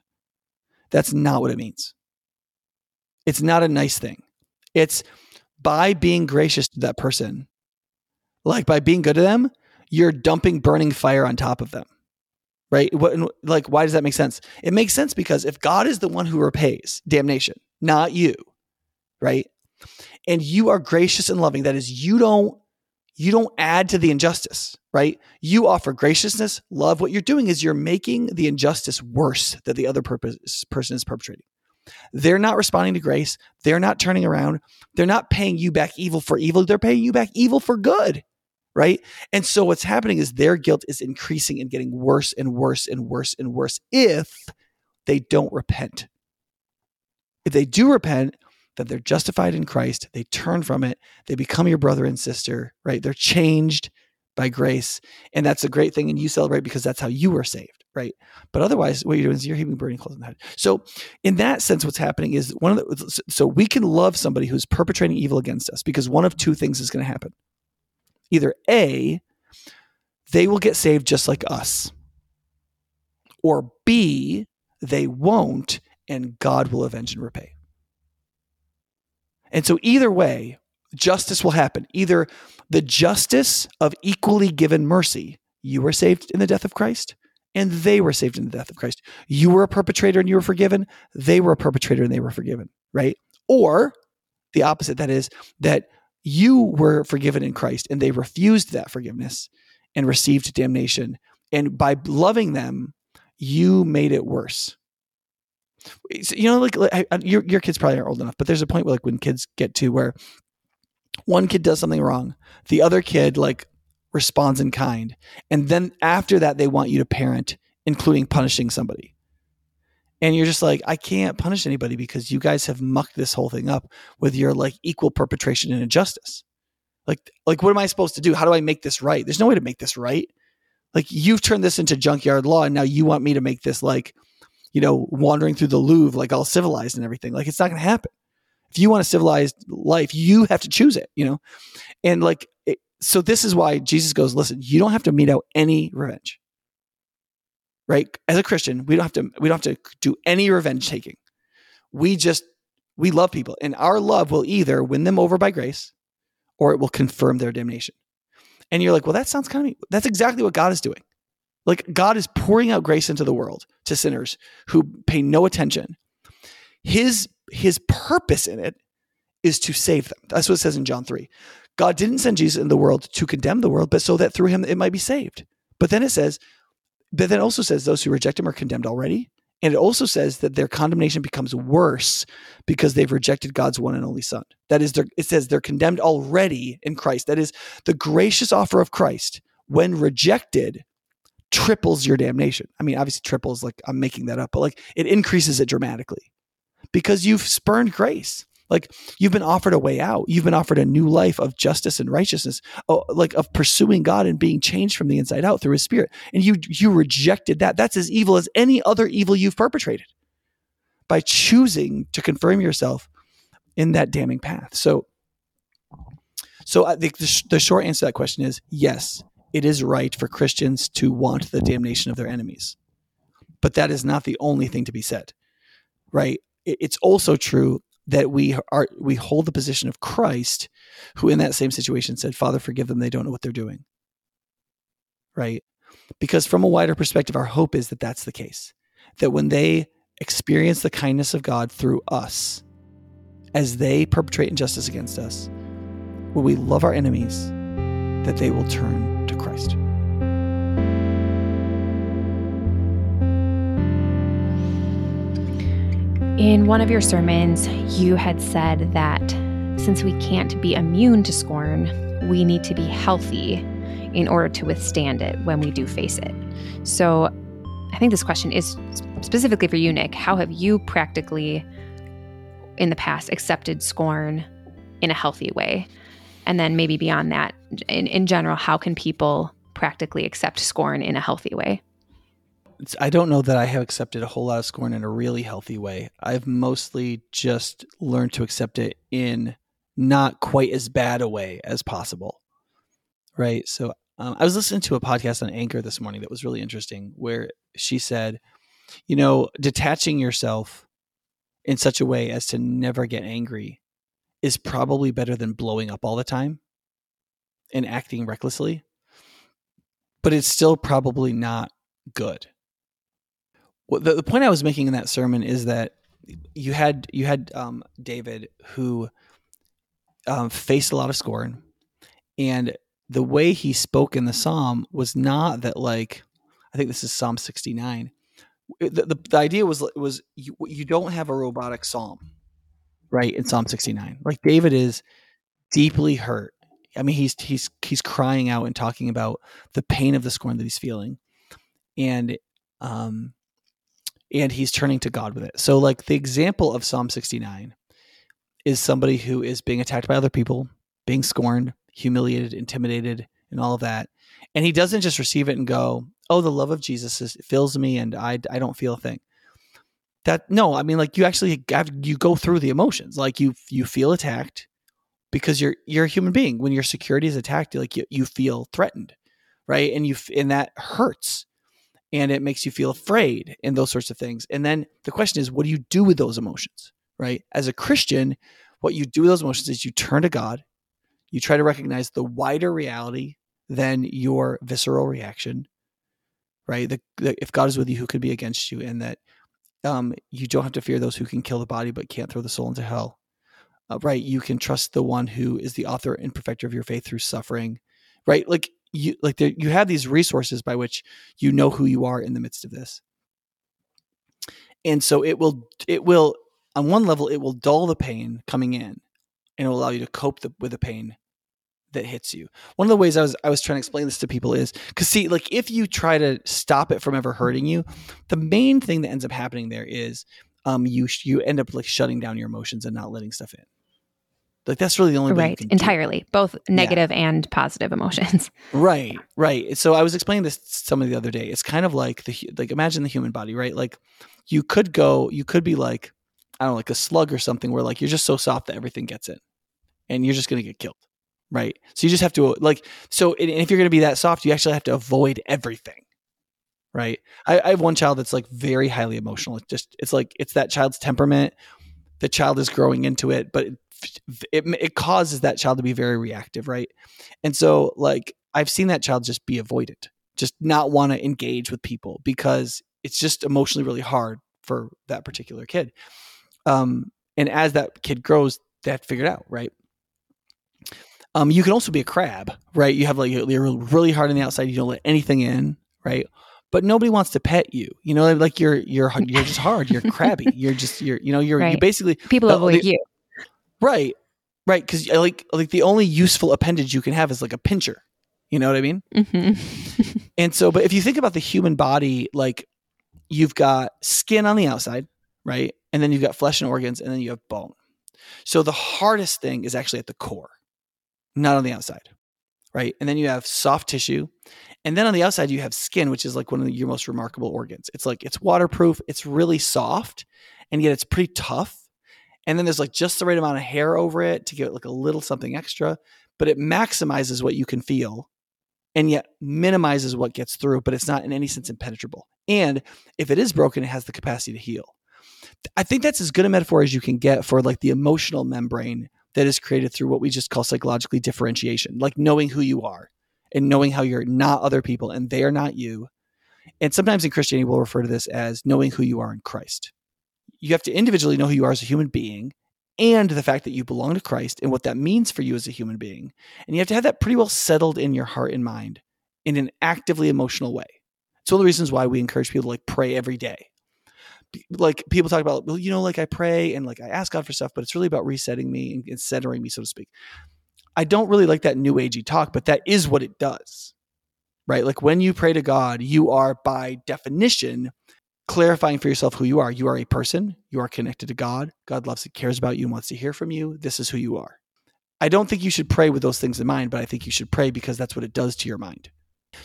That's not what it means. It's not a nice thing. It's by being gracious to that person, like by being good to them, you're dumping burning fire on top of them. Right? What, like, why does that make sense? It makes sense because if God is the one who repays damnation, not you, right? And you are gracious and loving, that is, you don't you don't add to the injustice, right? You offer graciousness, love. What you're doing is you're making the injustice worse that the other purpose, person is perpetrating. They're not responding to grace. They're not turning around. They're not paying you back evil for evil. They're paying you back evil for good, right? And so what's happening is their guilt is increasing and getting worse and worse and worse and worse if they don't repent. If they do repent, that they're justified in Christ. They turn from it. They become your brother and sister, right? They're changed by grace. And that's a great thing. And you celebrate because that's how you were saved, right? But otherwise, what you're doing is you're heaping burning coals on the head. So, in that sense, what's happening is one of the, so we can love somebody who's perpetrating evil against us because one of two things is going to happen. Either A, they will get saved just like us, or B, they won't, and God will avenge and repay. And so, either way, justice will happen. Either the justice of equally given mercy, you were saved in the death of Christ, and they were saved in the death of Christ. You were a perpetrator and you were forgiven. They were a perpetrator and they were forgiven, right? Or the opposite that is, that you were forgiven in Christ and they refused that forgiveness and received damnation. And by loving them, you made it worse So, you know, like, like I, your your kids probably aren't old enough, but there's a point where like when kids get to where one kid does something wrong, the other kid like responds in kind, and then after that they want you to parent, including punishing somebody. And you're just like, I can't punish anybody because you guys have mucked this whole thing up with your like equal perpetration and injustice. Like, like what am I supposed to do? How do I make this right? There's no way to make this right. Like you've turned this into junkyard law, and now you want me to make this like you know, wandering through the Louvre like all civilized and everything. Like it's not going to happen. If you want a civilized life, you have to choose it, you know? And like, it, so this is why Jesus goes, listen, you don't have to mete out any revenge. Right? As a Christian, we don't have to we don't have to do any revenge taking. We just we love people and our love will either win them over by grace or it will confirm their damnation. And you're like, well, that sounds kind of, that's exactly what God is doing. Like God is pouring out grace into the world to sinners who pay no attention. His his purpose in it is to save them. That's what it says in John 3. God didn't send Jesus in the world to condemn the world, but so that through him it might be saved. But then it says, but then it also says those who reject him are condemned already. And it also says that their condemnation becomes worse because they've rejected God's one and only Son. That is, it says they're condemned already in Christ. That is, the gracious offer of Christ, when rejected, triples your damnation. I mean, obviously, triples, like I'm making that up, but like it increases it dramatically because you've spurned grace. Like you've been offered a way out. You've been offered a new life of justice and righteousness, oh, like of pursuing God and being changed from the inside out through His Spirit. And you you rejected that. That's as evil as any other evil you've perpetrated by choosing to confirm yourself in that damning path. So, so I think the, the short answer to that question is yes. It is right for Christians to want the damnation of their enemies, but that is not the only thing to be said, right? It's also true that we are we hold the position of Christ, who in that same situation said, "Father, forgive them; they don't know what they're doing." Right? Because from a wider perspective, our hope is that that's the case. That when they experience the kindness of God through us, as they perpetrate injustice against us, when we love our enemies, that they will turn to Christ. In one of your sermons, you had said that since we can't be immune to scorn, we need to be healthy in order to withstand it when we do face it. So I think this question is specifically for you, Nick. How have you practically, in the past, accepted scorn in a healthy way? And then maybe beyond that, in, in general, how can people practically accept scorn in a healthy way? I don't know that I have accepted a whole lot of scorn in a really healthy way. I've mostly just learned to accept it in not quite as bad a way as possible. Right. So um, I was listening to a podcast on Anchor this morning that was really interesting, where she said, you know, detaching yourself in such a way as to never get angry is probably better than blowing up all the time and acting recklessly. But it's still probably not good the, the point I was making in that sermon is that you had you had um, David who um, faced a lot of scorn, and the way he spoke in the psalm was not that like I think this is Psalm sixty nine. The, the, the idea was was you, you don't have a robotic psalm, right? In Psalm sixty nine, like David is deeply hurt. I mean, he's he's he's crying out and talking about the pain of the scorn that he's feeling, and um, and he's turning to God with it. So, like the example of Psalm 69 is somebody who is being attacked by other people, being scorned, humiliated, intimidated, and all of that. And he doesn't just receive it and go, "Oh, the love of Jesus is, fills me, and I I don't feel a thing." That no, I mean, like you actually have you go through the emotions, like you you feel attacked because you're you're a human being. When your security is attacked, like you you feel threatened, right? And you and that hurts and it makes you feel afraid and those sorts of things. And then the question is, what do you do with those emotions, right? As a Christian, what you do with those emotions is you turn to God, you try to recognize the wider reality than your visceral reaction, right? The, the, if God is with you, who could be against you? And that um, you don't have to fear those who can kill the body but can't throw the soul into hell, uh, right? You can trust the one who is the author and perfecter of your faith through suffering, right? Like you like there, you have these resources by which you know who you are in the midst of this. And so it will it will on one level it will dull the pain coming in and it will allow you to cope the, with the pain that hits you. One of the ways i was i was trying to explain this to people is because see like if you try to stop it from ever hurting you the main thing that ends up happening there is um you you end up like shutting down your emotions and not letting stuff in like that's really the only right entirely, both negative yeah. and positive emotions. Right, right. So I was explaining this to somebody the other day. It's kind of like the like imagine the human body, right? Like you could go, you could be like I don't know, like a slug or something, where like you're just so soft that everything gets in, and you're just gonna get killed, right? So you just have to like so. if you're gonna be that soft, you actually have to avoid everything, right? I, I have one child that's like very highly emotional. It's just it's like it's that child's temperament the child is growing into it, but it, it causes that child to be very reactive, right? And so, like, I've seen that child just be avoided, just not want to engage with people because it's just emotionally really hard for that particular kid. Um, and as that kid grows, they have to figure it out, right? Um, you can also be a crab, right? You have like you're really hard on the outside. You don't let anything in, right? But nobody wants to pet you. You know, like you're you're you're just hard. You're crabby. You're just you're you know you're right. you basically people the, avoid the, you. Right, right. Because like like the only useful appendage you can have is like a pincher. You know what I mean? Mm-hmm. and so, but if you think about the human body, like you've got skin on the outside, right? And then you've got flesh and organs, and then you have bone. So the hardest thing is actually at the core not on the outside, right? And then you have soft tissue. And then on the outside, you have skin, which is like one of your most remarkable organs. It's like it's waterproof, it's really soft, and yet it's pretty tough. And then there's like just the right amount of hair over it to give it like a little something extra, but it maximizes what you can feel and yet minimizes what gets through, but it's not in any sense impenetrable. And if it is broken, it has the capacity to heal. I think that's as good a metaphor as you can get for like the emotional membrane that is created through what we just call psychologically differentiation, like knowing who you are and knowing how you're not other people and they are not you. And sometimes in Christianity, we'll refer to this as knowing who you are in Christ. You have to individually know who you are as a human being and the fact that you belong to Christ and what that means for you as a human being. And you have to have that pretty well settled in your heart and mind in an actively emotional way. It's one of the reasons why we encourage people to like pray every day like people talk about, well, you know, like I pray and like I ask God for stuff, but it's really about resetting me and, and centering me, so to speak. I don't really like that new agey talk, but that is what it does, right? Like when you pray to God, you are by definition clarifying for yourself who you are. You are a person. You are connected to God. God loves and cares about you and wants to hear from you. This is who you are. I don't think you should pray with those things in mind, but I think you should pray because that's what it does to your mind.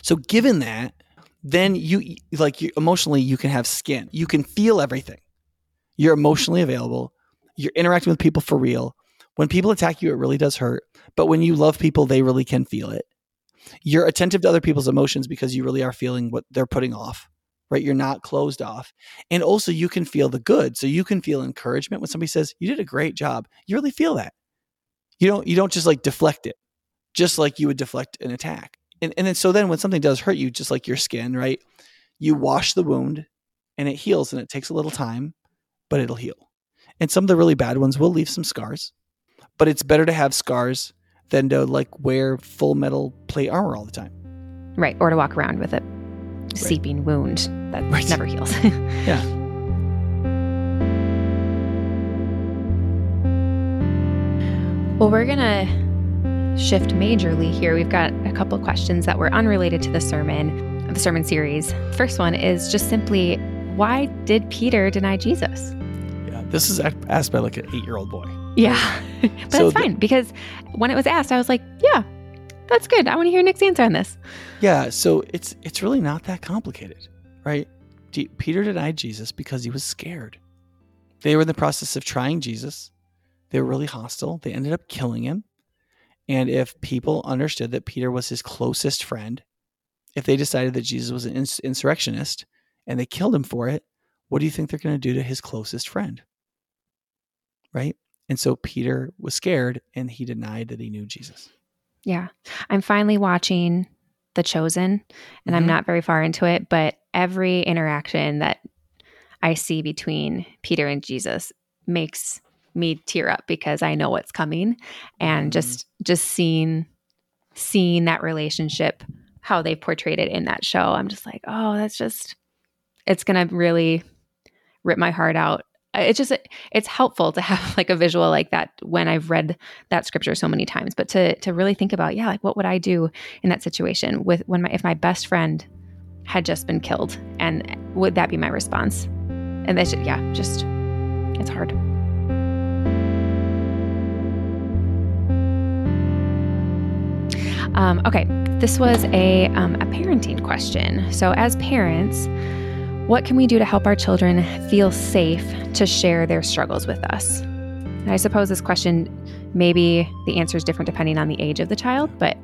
So, given that, then you like you emotionally you can have skin. You can feel everything. You're emotionally available. You're interacting with people for real. When people attack you, it really does hurt. But when you love people, they really can feel it. You're attentive to other people's emotions because you really are feeling what they're putting off, right? You're not closed off. And also, you can feel the good. So you can feel encouragement when somebody says, You did a great job. You really feel that. You don't, you don't just like deflect it, just like you would deflect an attack and, and then so then when something does hurt you, just like your skin, right? You wash the wound and it heals and it takes a little time, but it'll heal. And some of the really bad ones will leave some scars, but it's better to have scars than to like wear full metal plate armor all the time. Right. Or to walk around with a right. seeping wound that right. never heals. yeah. Well, we're going to shift majorly here. We've got a couple questions that were unrelated to the sermon, the sermon series. First one is just simply why did Peter deny Jesus? Yeah, this is asked by like an eight year old boy. Yeah, but so that's fine the, because when it was asked, I was like, yeah, that's good. I want to hear Nick's answer on this. Yeah, so it's it's really not that complicated, right? Peter denied Jesus because he was scared. They were in the process of trying Jesus. They were really hostile. They ended up killing him. And if people understood that Peter was his closest friend, if they decided that Jesus was an ins- insurrectionist and they killed him for it, what do you think they're going to do to his closest friend? Right? And so Peter was scared and he denied that he knew Jesus. Yeah. I'm finally watching The Chosen and mm-hmm. I'm not very far into it, but every interaction that I see between Peter and Jesus makes me tear up because I know what's coming and mm-hmm. just just seeing seeing that relationship how they portrayed it in that show I'm just like oh that's just it's going to really rip my heart out it's just it's helpful to have like a visual like that when I've read that scripture so many times but to to really think about yeah like what would I do in that situation with when my if my best friend had just been killed and would that be my response and that's yeah just it's hard Um, okay, this was a, um, a parenting question. So, as parents, what can we do to help our children feel safe to share their struggles with us? And I suppose this question, maybe the answer is different depending on the age of the child, but.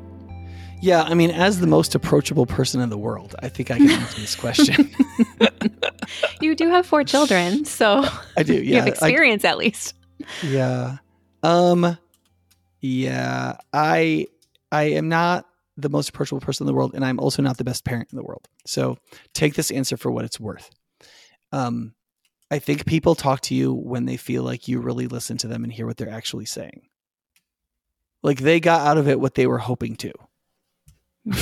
Yeah, I mean, as the most approachable person in the world, I think I can answer this question. you do have four children, so I do. Yeah, you have experience I, at least. Yeah. Um. Yeah. I I am not the most approachable person in the world, and I'm also not the best parent in the world. So take this answer for what it's worth. Um, I think people talk to you when they feel like you really listen to them and hear what they're actually saying. Like they got out of it what they were hoping to.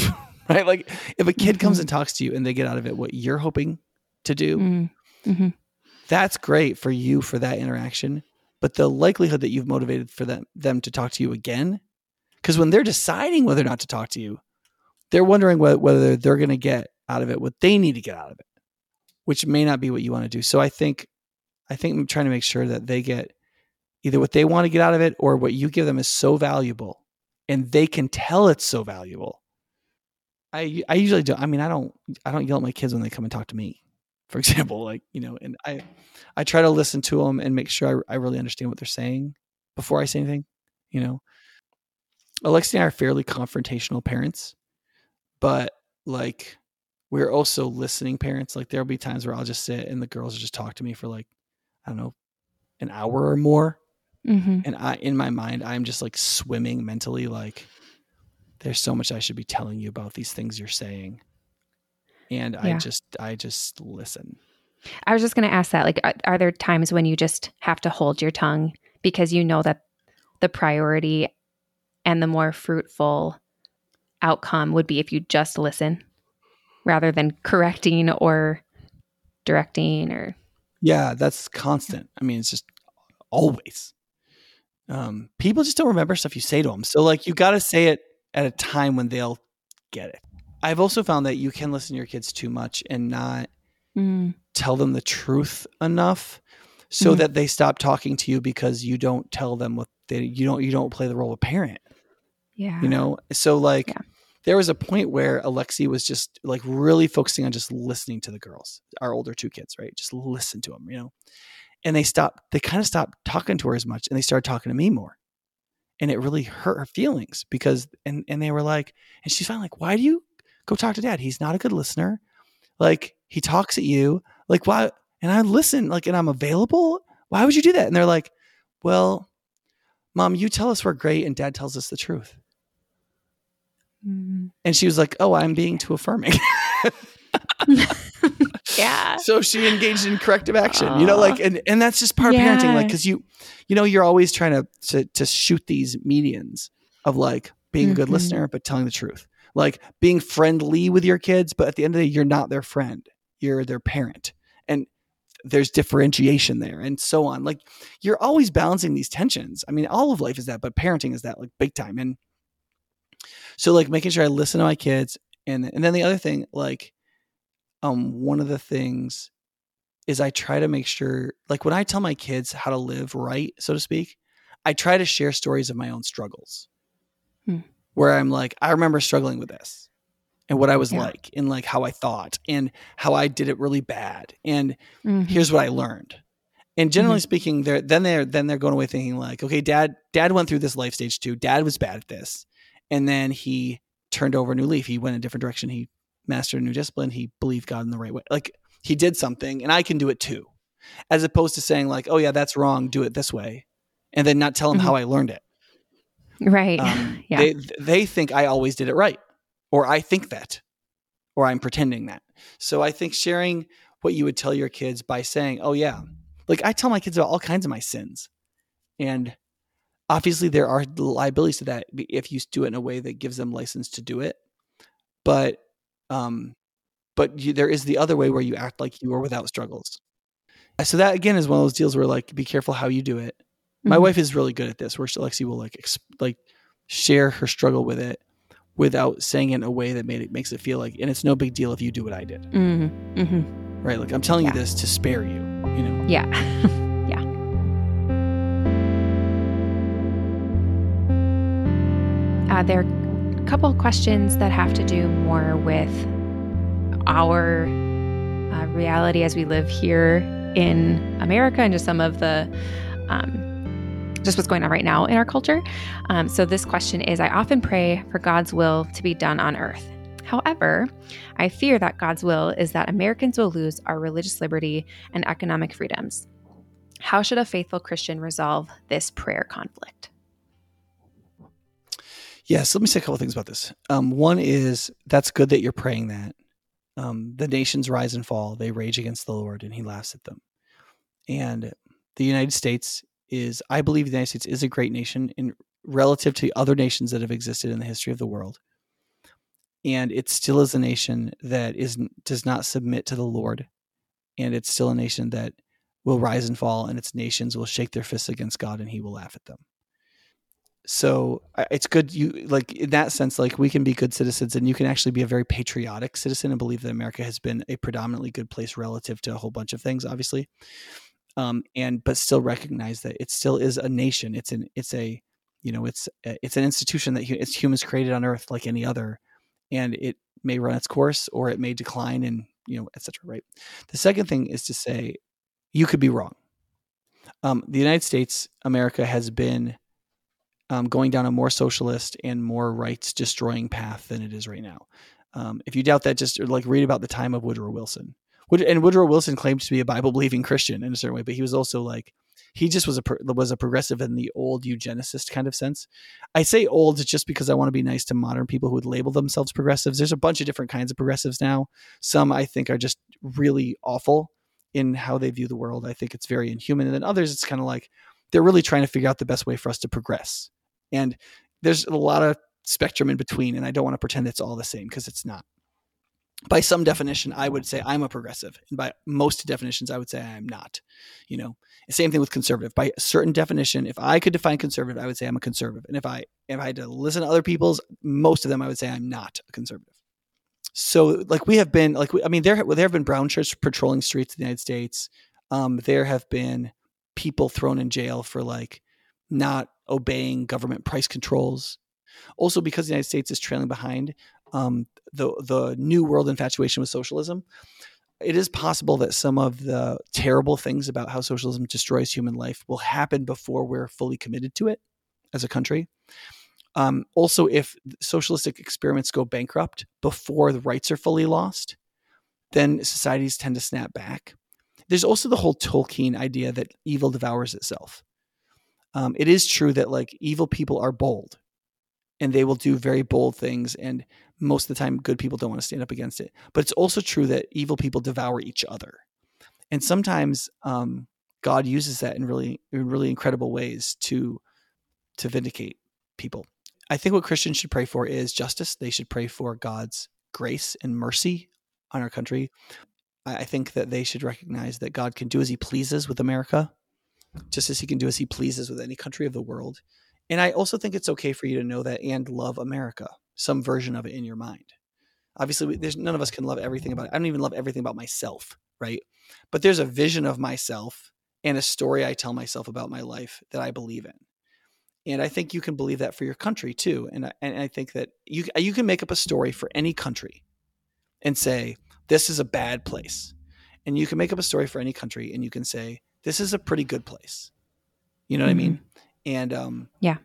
right? Like if a kid comes mm-hmm. and talks to you and they get out of it what you're hoping to do, mm-hmm. mm-hmm. that's great for you for that interaction. But the likelihood that you've motivated for them them to talk to you again, because when they're deciding whether or not to talk to you, they're wondering whether, they're going to get out of it what they need to get out of it which may not be what you want to do. So I think I think I'm trying to make sure that they get either what they want to get out of it or what you give them is so valuable and they can tell it's so valuable. I I usually don't I mean I don't I don't yell at my kids when they come and talk to me. For example, like, you know, and I I try to listen to them and make sure I, I really understand what they're saying before I say anything, you know. Alexi and I are fairly confrontational parents, but like we're also listening parents. Like there'll be times where I'll just sit and the girls will just talk to me for like, I don't know, an hour or more. Mm-hmm. And I, in my mind, I'm just like swimming mentally, like there's so much I should be telling you about these things you're saying. And yeah. I just, I just listen. I was just going to ask that. Like, are, are there times when you just have to hold your tongue because you know that the priority and the more fruitful outcome would be if you just listen? rather than correcting or directing or yeah that's constant i mean it's just always um, people just don't remember stuff you say to them so like you got to say it at a time when they'll get it i've also found that you can listen to your kids too much and not mm. tell them the truth enough so mm. that they stop talking to you because you don't tell them what they you don't you don't play the role of parent yeah you know so like yeah there was a point where Alexi was just like really focusing on just listening to the girls, our older two kids, right? Just listen to them, you know. And they stopped, they kind of stopped talking to her as much and they started talking to me more. And it really hurt her feelings because and and they were like, and she's finally like, why do you go talk to dad? He's not a good listener. Like he talks at you. Like why and I listen, like, and I'm available. Why would you do that? And they're like, Well, mom, you tell us we're great and dad tells us the truth. Mm-hmm. And she was like, "Oh, I'm being too affirming." yeah. So she engaged in corrective action. You know, like and and that's just part yeah. of parenting like cuz you you know, you're always trying to to to shoot these medians of like being mm-hmm. a good mm-hmm. listener but telling the truth. Like being friendly with your kids, but at the end of the day you're not their friend. You're their parent. And there's differentiation there and so on. Like you're always balancing these tensions. I mean, all of life is that, but parenting is that like big time. And so like making sure I listen to my kids, and and then the other thing, like, um, one of the things is I try to make sure, like, when I tell my kids how to live right, so to speak, I try to share stories of my own struggles, hmm. where I'm like, I remember struggling with this, and what I was yeah. like, and like how I thought, and how I did it really bad, and mm-hmm. here's what I learned. And generally mm-hmm. speaking, they're then they're then they're going away thinking like, okay, dad, dad went through this life stage too. Dad was bad at this and then he turned over a new leaf. He went a different direction. He mastered a new discipline. He believed God in the right way. Like he did something, and I can do it too, as opposed to saying like, "Oh yeah, that's wrong. Do it this way," and then not tell him mm-hmm. how I learned it. Right. Um, yeah. They they think I always did it right, or I think that, or I'm pretending that. So I think sharing what you would tell your kids by saying, "Oh yeah," like I tell my kids about all kinds of my sins, and obviously there are liabilities to that if you do it in a way that gives them license to do it but um but you, there is the other way where you act like you are without struggles so that again is one of those deals where like be careful how you do it my mm-hmm. wife is really good at this where Alexi will like exp- like share her struggle with it without saying it in a way that made it makes it feel like and it's no big deal if you do what I did mm-hmm. Mm-hmm. right like I'm telling yeah. you this to spare you you know yeah Uh, there are a couple questions that have to do more with our uh, reality as we live here in America and just some of the um, just what's going on right now in our culture. Um, so this question is: I often pray for God's will to be done on earth. However, I fear that God's will is that Americans will lose our religious liberty and economic freedoms. How should a faithful Christian resolve this prayer conflict? Yes, let me say a couple things about this. Um, one is that's good that you're praying that. Um, the nations rise and fall; they rage against the Lord, and He laughs at them. And the United States is, I believe, the United States is a great nation in relative to other nations that have existed in the history of the world. And it still is a nation that is does not submit to the Lord, and it's still a nation that will rise and fall, and its nations will shake their fists against God, and He will laugh at them so it's good you like in that sense like we can be good citizens and you can actually be a very patriotic citizen and believe that america has been a predominantly good place relative to a whole bunch of things obviously. Um and but still recognize that it still is a nation. It's an it's a you know it's it's an institution that it's humans created on earth like any other and it may run its course or it may decline and you know etc right? The second thing is to say you could be wrong. Um, the united states america has been um, going down a more socialist and more rights destroying path than it is right now. Um, if you doubt that, just like read about the time of Woodrow Wilson. Wood- and Woodrow Wilson claimed to be a Bible believing Christian in a certain way, but he was also like he just was a was a progressive in the old eugenicist kind of sense. I say old just because I want to be nice to modern people who would label themselves progressives. There's a bunch of different kinds of progressives now. Some I think are just really awful in how they view the world. I think it's very inhuman, and then others it's kind of like they're really trying to figure out the best way for us to progress. And there's a lot of spectrum in between, and I don't want to pretend it's all the same because it's not. By some definition, I would say I'm a progressive, and by most definitions, I would say I'm not. You know, same thing with conservative. By a certain definition, if I could define conservative, I would say I'm a conservative, and if I if I had to listen to other people's, most of them, I would say I'm not a conservative. So, like we have been, like we, I mean, there there have been brown shirts patrolling streets in the United States. Um, there have been people thrown in jail for like not obeying government price controls. Also, because the United States is trailing behind um, the the new world infatuation with socialism, it is possible that some of the terrible things about how socialism destroys human life will happen before we're fully committed to it as a country. Um, also, if socialistic experiments go bankrupt before the rights are fully lost, then societies tend to snap back. There's also the whole Tolkien idea that evil devours itself um, it is true that like evil people are bold and they will do very bold things and most of the time good people don't want to stand up against it. But it's also true that evil people devour each other. And sometimes um, god uses that in really in really incredible ways to to vindicate people. I think what christians should pray for is justice. They should pray for god's grace and mercy on our country. I think that they should recognize that god can do as he pleases with america just as he can do as he pleases with any country of the world. And I also think it's okay for you to know that and love America, some version of it in your mind. Obviously, there's none of us can love everything about it. I don't even love everything about myself, right? But there's a vision of myself and a story I tell myself about my life that I believe in. And I think you can believe that for your country too. And I, and I think that you you can make up a story for any country and say this is a bad place. And you can make up a story for any country and you can say this is a pretty good place. You know what mm-hmm. I mean? And um, yeah,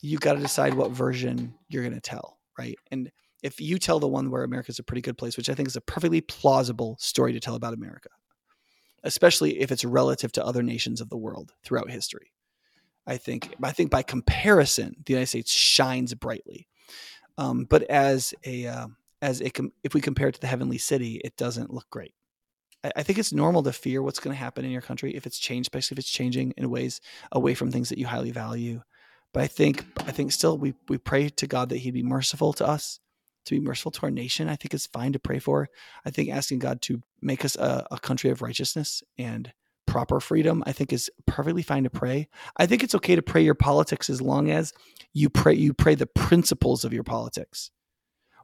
you got to decide what version you're going to tell, right? And if you tell the one where America's a pretty good place, which I think is a perfectly plausible story to tell about America, especially if it's relative to other nations of the world throughout history. I think I think by comparison, the United States shines brightly. Um, but as a uh, as a if we compare it to the heavenly city, it doesn't look great. I think it's normal to fear what's going to happen in your country if it's changed, especially if it's changing in ways away from things that you highly value. But I think I think still we we pray to God that He'd be merciful to us, to be merciful to our nation. I think it's fine to pray for. I think asking God to make us a, a country of righteousness and proper freedom, I think is perfectly fine to pray. I think it's okay to pray your politics as long as you pray you pray the principles of your politics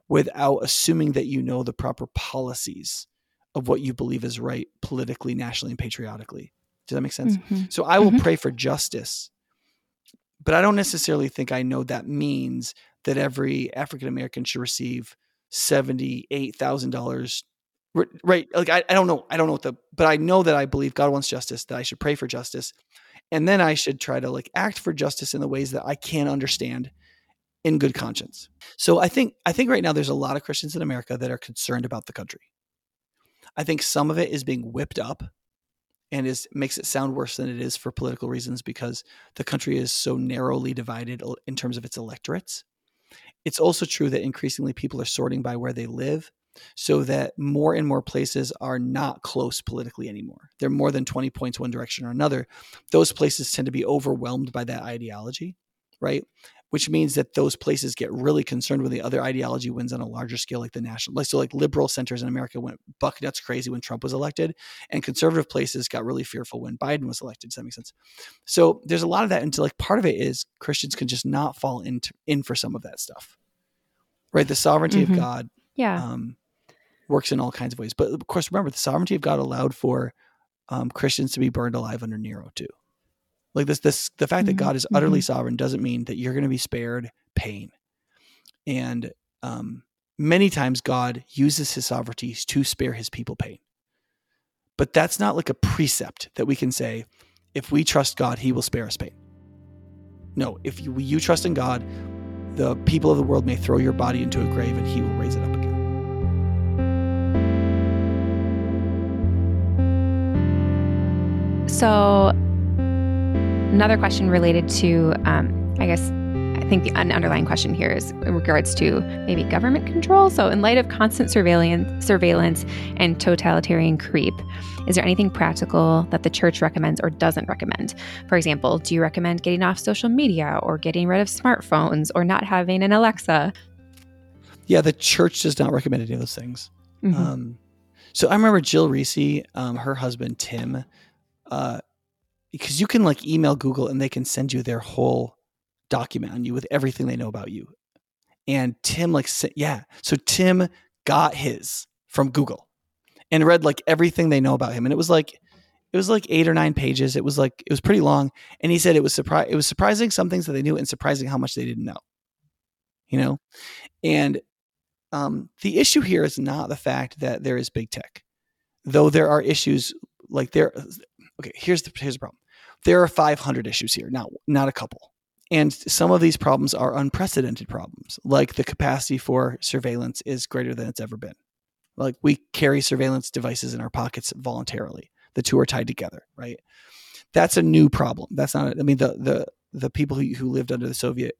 without assuming that you know the proper policies of what you believe is right politically, nationally, and patriotically. Does that make sense? Mm-hmm. So I will mm-hmm. pray for justice, but I don't necessarily think I know that means that every African American should receive seventy eight thousand dollars. Right? Like I, I don't know. I don't know what the, but I know that I believe God wants justice. That I should pray for justice, and then I should try to like act for justice in the ways that I can understand in good conscience. So I think I think right now there's a lot of Christians in America that are concerned about the country. I think some of it is being whipped up and is makes it sound worse than it is for political reasons because the country is so narrowly divided in terms of its electorates. it's also true that increasingly people are sorting by where they live so that more and more places are not close politically anymore. They're more than 20 points one direction or another. Those places tend to be overwhelmed by that ideology, right? Which means that those places get really concerned when the other ideology wins on a larger scale, like the national. Like so, like liberal centers in America went buck nuts crazy when Trump was elected, and conservative places got really fearful when Biden was elected. Does that make sense? So there's a lot of that. And like part of it is Christians can just not fall into in for some of that stuff, right? The sovereignty mm-hmm. of God. Yeah. Um, works in all kinds of ways. But of course, remember the sovereignty of God allowed for um, Christians to be burned alive under Nero too. Like this, this the fact mm-hmm. that God is utterly mm-hmm. sovereign doesn't mean that you're going to be spared pain. And um, many times God uses His sovereignty to spare His people pain. But that's not like a precept that we can say, if we trust God, He will spare us pain. No, if you, you trust in God, the people of the world may throw your body into a grave and He will raise it up again. So, another question related to, um, I guess, I think the underlying question here is in regards to maybe government control. So, in light of constant surveillance, surveillance and totalitarian creep, is there anything practical that the church recommends or doesn't recommend? For example, do you recommend getting off social media or getting rid of smartphones or not having an Alexa? Yeah, the church does not recommend any of those things. Mm-hmm. Um, so I remember Jill Reese, um, her husband Tim, uh, because you can like email Google and they can send you their whole document on you with everything they know about you. And Tim like yeah, so Tim got his from Google and read like everything they know about him, and it was like it was like eight or nine pages. It was like it was pretty long, and he said it was surprise. It was surprising some things that they knew, and surprising how much they didn't know. You know, and um, the issue here is not the fact that there is big tech, though there are issues like there okay, here's the here's the problem. There are 500 issues here, not not a couple. And some of these problems are unprecedented problems, like the capacity for surveillance is greater than it's ever been. Like we carry surveillance devices in our pockets voluntarily. The two are tied together, right? That's a new problem. That's not. I mean, the the the people who, who lived under the Soviet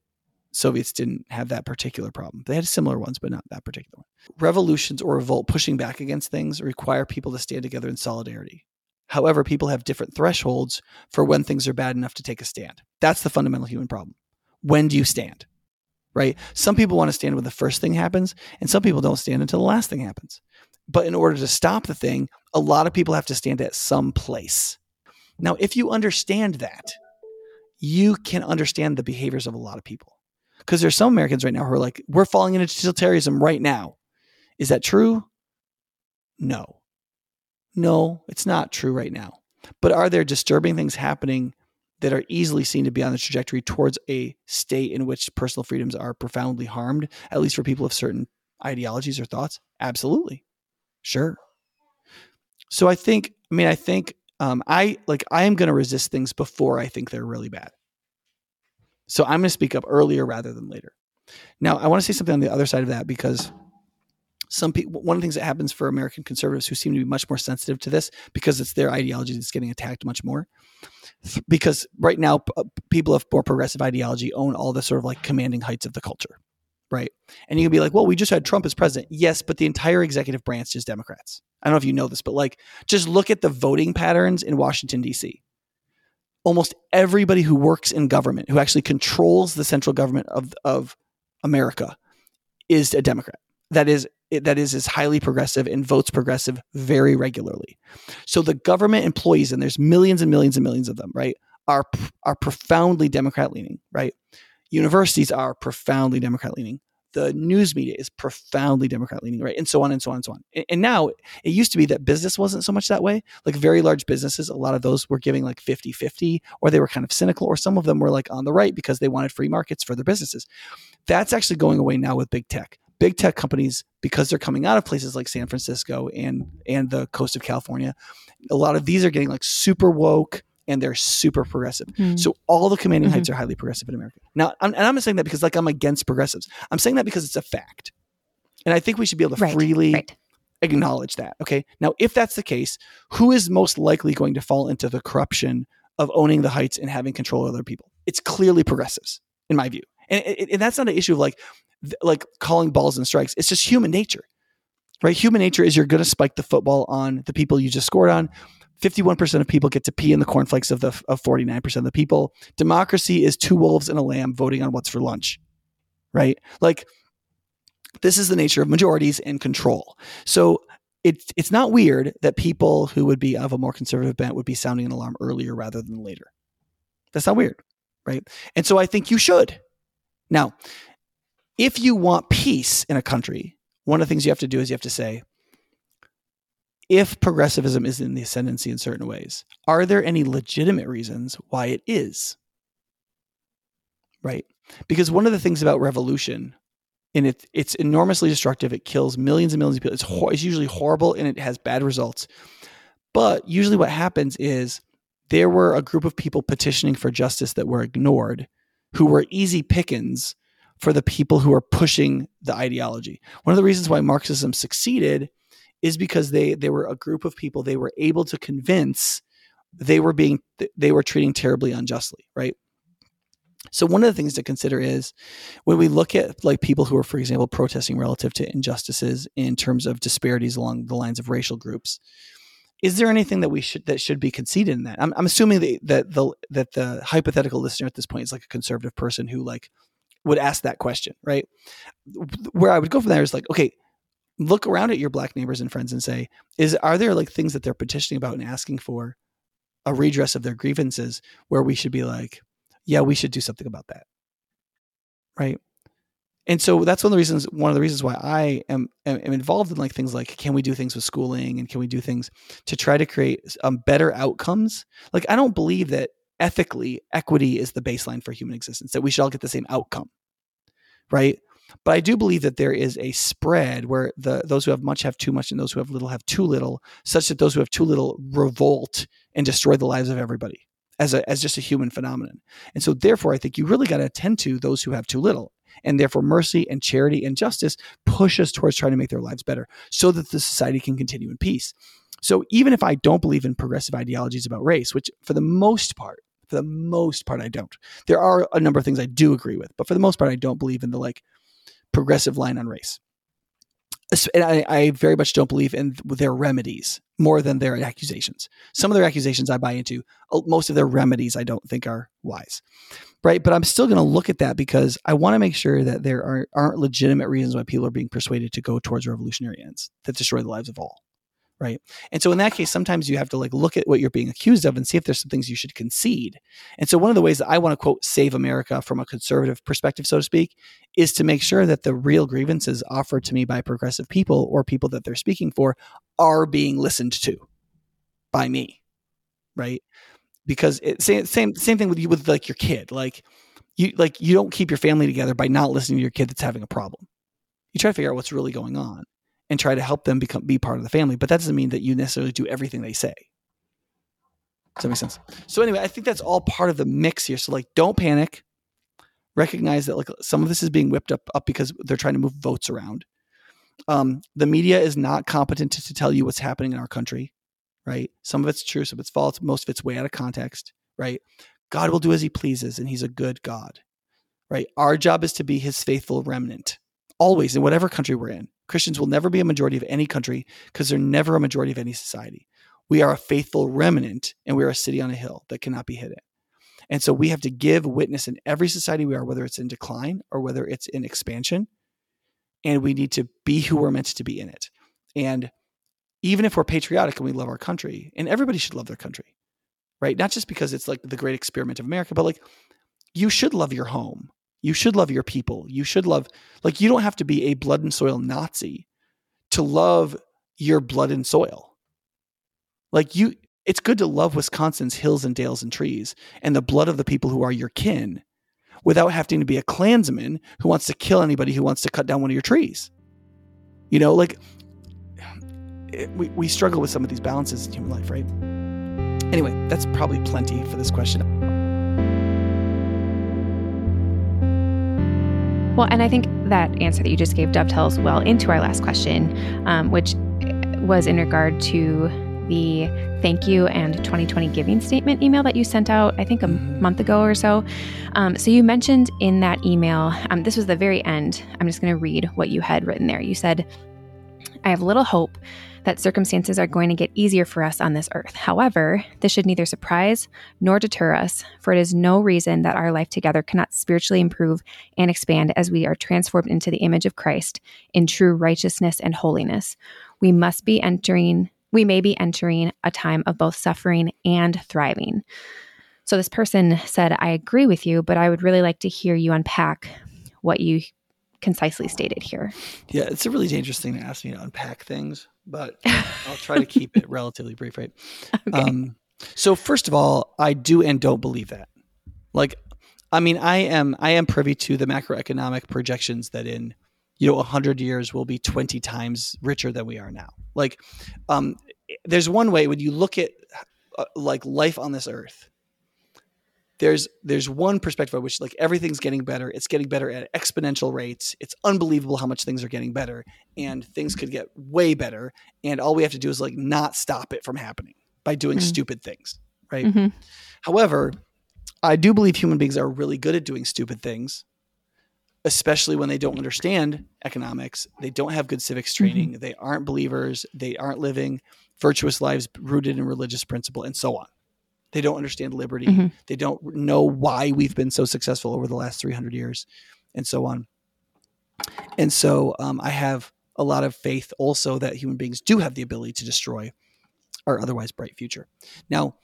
Soviets didn't have that particular problem. They had similar ones, but not that particular one. Revolutions or revolt pushing back against things require people to stand together in solidarity. However, people have different thresholds for when things are bad enough to take a stand. That's the fundamental human problem. When do you stand? Right? Some people want to stand when the first thing happens, and some people don't stand until the last thing happens. But in order to stop the thing, a lot of people have to stand at some place. Now, if you understand that, you can understand the behaviors of a lot of people. Because there's some Americans right now who are like, we're falling into totalitarianism right now. Is that true? No. No, it's not true right now. But are there disturbing things happening that are easily seen to be on the trajectory towards a state in which personal freedoms are profoundly harmed, at least for people of certain ideologies or thoughts? Absolutely. Sure. So I think, I mean, I think um, I like I am going to resist things before I think they're really bad. So I'm going to speak up earlier rather than later. Now, I want to say something on the other side of that because some people one of the things that happens for American conservatives who seem to be much more sensitive to this because it's their ideology that's getting attacked much more. Because right now, uh, people of more progressive ideology own all the sort of like commanding heights of the culture, right? And you can be like, well, we just had Trump as president. Yes, but the entire executive branch is Democrats. I don't know if you know this, but like, just look at the voting patterns in Washington, D.C. Almost everybody who works in government, who actually controls the central government of, of America, is a Democrat. That is that is is highly progressive and votes progressive very regularly. So the government employees, and there's millions and millions and millions of them, right, are are profoundly Democrat leaning, right? Universities are profoundly Democrat leaning. The news media is profoundly Democrat leaning, right? And so on and so on and so on. And, and now it used to be that business wasn't so much that way. Like very large businesses, a lot of those were giving like 50 50, or they were kind of cynical, or some of them were like on the right because they wanted free markets for their businesses. That's actually going away now with big tech big tech companies because they're coming out of places like San Francisco and and the coast of California. A lot of these are getting like super woke and they're super progressive. Mm. So all the commanding mm-hmm. heights are highly progressive in America. Now, I'm, and I'm not saying that because like I'm against progressives. I'm saying that because it's a fact, and I think we should be able to right, freely. Right. Acknowledge that. Okay. Now, if that's the case, who is most likely going to fall into the corruption of owning the heights and having control of other people? It's clearly progressives, in my view. And, and, that's not an issue of like like calling balls and strikes. It's just human nature, right? Human nature is you're going to spike the football on the people you just scored on. 51% of people get to pee in the cornflakes of the of 49% of the people. Democracy is two wolves and a lamb voting on what's for lunch. Right? Like this is the nature of majorities and control. So it's it's not weird that people who would be of a more conservative bent would be sounding an alarm earlier rather than later. That's not weird, right? And so I think you should. Now, if you want peace in a country, one of the things you have to do is you have to say, if progressivism is in the ascendancy in certain ways, are there any legitimate reasons why it is? Right? Because one of the things about revolution and it, it's enormously destructive. It kills millions and millions of people. It's, it's usually horrible and it has bad results. But usually, what happens is there were a group of people petitioning for justice that were ignored, who were easy pickings for the people who are pushing the ideology. One of the reasons why Marxism succeeded is because they they were a group of people they were able to convince they were being they were treating terribly unjustly, right? So one of the things to consider is when we look at like people who are, for example, protesting relative to injustices in terms of disparities along the lines of racial groups, is there anything that we should that should be conceded in that? I'm, I'm assuming that, that the that the hypothetical listener at this point is like a conservative person who like would ask that question, right? Where I would go from there is like, okay, look around at your black neighbors and friends and say, is are there like things that they're petitioning about and asking for a redress of their grievances where we should be like, yeah, we should do something about that. Right. And so that's one of the reasons, one of the reasons why I am, am, involved in like things like, can we do things with schooling and can we do things to try to create um, better outcomes? Like, I don't believe that ethically equity is the baseline for human existence, that we should all get the same outcome. Right. But I do believe that there is a spread where the those who have much have too much and those who have little have too little, such that those who have too little revolt and destroy the lives of everybody as a as just a human phenomenon. And so therefore I think you really got to attend to those who have too little. And therefore mercy and charity and justice push us towards trying to make their lives better so that the society can continue in peace. So even if I don't believe in progressive ideologies about race, which for the most part, for the most part I don't. There are a number of things I do agree with, but for the most part I don't believe in the like progressive line on race and I, I, very much don't believe in their remedies more than their accusations. Some of their accusations I buy into. Most of their remedies I don't think are wise, right? But I'm still going to look at that because I want to make sure that there are, aren't legitimate reasons why people are being persuaded to go towards revolutionary ends that destroy the lives of all right? And so in that case sometimes you have to like look at what you're being accused of and see if there's some things you should concede. And so one of the ways that i want to quote save america from a conservative perspective so to speak is to make sure that the real grievances offered to me by progressive people or people that they're speaking for are being listened to by me right? Because it same same same thing with you with like your kid like you like you don't keep your family together by not listening to your kid that's having a problem. You try to figure out what's really going on and try to help them become be part of the family. But that doesn't mean that you necessarily do everything they say. Does that make sense? So anyway, I think that's all part of the mix here. So like, don't panic. Recognize that like some of this is being whipped up up because they're trying to move votes around. Um, the media is not competent to, to tell you what's happening in our country, right? Some of it's true, some of it's false, most of it's way out of context, right? God will do as he pleases, and he's a good God, right? Our job is to be his faithful remnant, always in whatever country we're in. Christians will never be a majority of any country because they're never a majority of any society. We are a faithful remnant and we are a city on a hill that cannot be hidden. And so we have to give witness in every society we are, whether it's in decline or whether it's in expansion. And we need to be who we're meant to be in it. And even if we're patriotic and we love our country, and everybody should love their country, right? Not just because it's like the great experiment of America, but like you should love your home. You should love your people. You should love, like, you don't have to be a blood and soil Nazi to love your blood and soil. Like, you, it's good to love Wisconsin's hills and dales and trees and the blood of the people who are your kin without having to be a Klansman who wants to kill anybody who wants to cut down one of your trees. You know, like, it, we, we struggle with some of these balances in human life, right? Anyway, that's probably plenty for this question. Well, and I think that answer that you just gave dovetails well into our last question, um, which was in regard to the thank you and 2020 giving statement email that you sent out, I think a mm-hmm. month ago or so. Um, so you mentioned in that email, um, this was the very end. I'm just going to read what you had written there. You said, I have little hope that circumstances are going to get easier for us on this earth. However, this should neither surprise nor deter us, for it is no reason that our life together cannot spiritually improve and expand as we are transformed into the image of Christ in true righteousness and holiness. We must be entering, we may be entering a time of both suffering and thriving. So this person said, I agree with you, but I would really like to hear you unpack what you concisely stated here. Yeah, it's a really dangerous thing to ask me to unpack things, but I'll try to keep it relatively brief, right? Okay. Um, so first of all, I do and don't believe that. Like, I mean, I am I am privy to the macroeconomic projections that in you know hundred years we'll be twenty times richer than we are now. Like, um, there's one way when you look at uh, like life on this earth there's there's one perspective which like everything's getting better it's getting better at exponential rates it's unbelievable how much things are getting better and things could get way better and all we have to do is like not stop it from happening by doing mm-hmm. stupid things right mm-hmm. however i do believe human beings are really good at doing stupid things especially when they don't understand economics they don't have good civics mm-hmm. training mm-hmm. they aren't believers they aren't living virtuous lives rooted in religious principle and so on they don't understand liberty. Mm-hmm. They don't know why we've been so successful over the last 300 years and so on. And so um, I have a lot of faith also that human beings do have the ability to destroy our otherwise bright future. Now,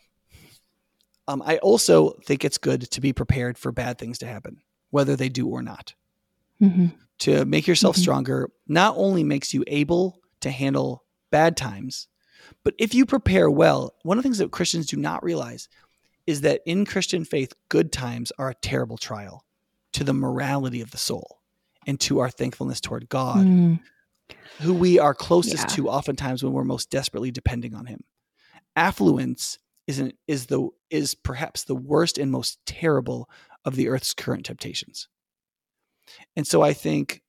um, I also think it's good to be prepared for bad things to happen, whether they do or not. Mm-hmm. To make yourself mm-hmm. stronger not only makes you able to handle bad times, but if you prepare well, one of the things that Christians do not realize is that in Christian faith, good times are a terrible trial to the morality of the soul and to our thankfulness toward God, mm. who we are closest yeah. to oftentimes when we're most desperately depending on Him. Affluence is an, is the is perhaps the worst and most terrible of the earth's current temptations. And so I think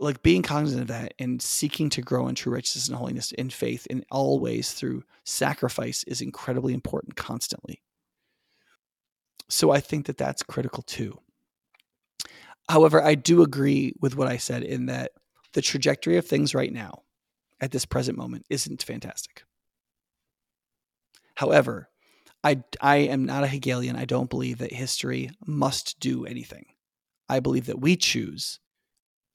like being cognizant of that and seeking to grow in true righteousness and holiness in faith in all ways through sacrifice is incredibly important constantly. So I think that that's critical too. However, I do agree with what I said in that the trajectory of things right now at this present moment isn't fantastic. However, I, I am not a Hegelian. I don't believe that history must do anything. I believe that we choose.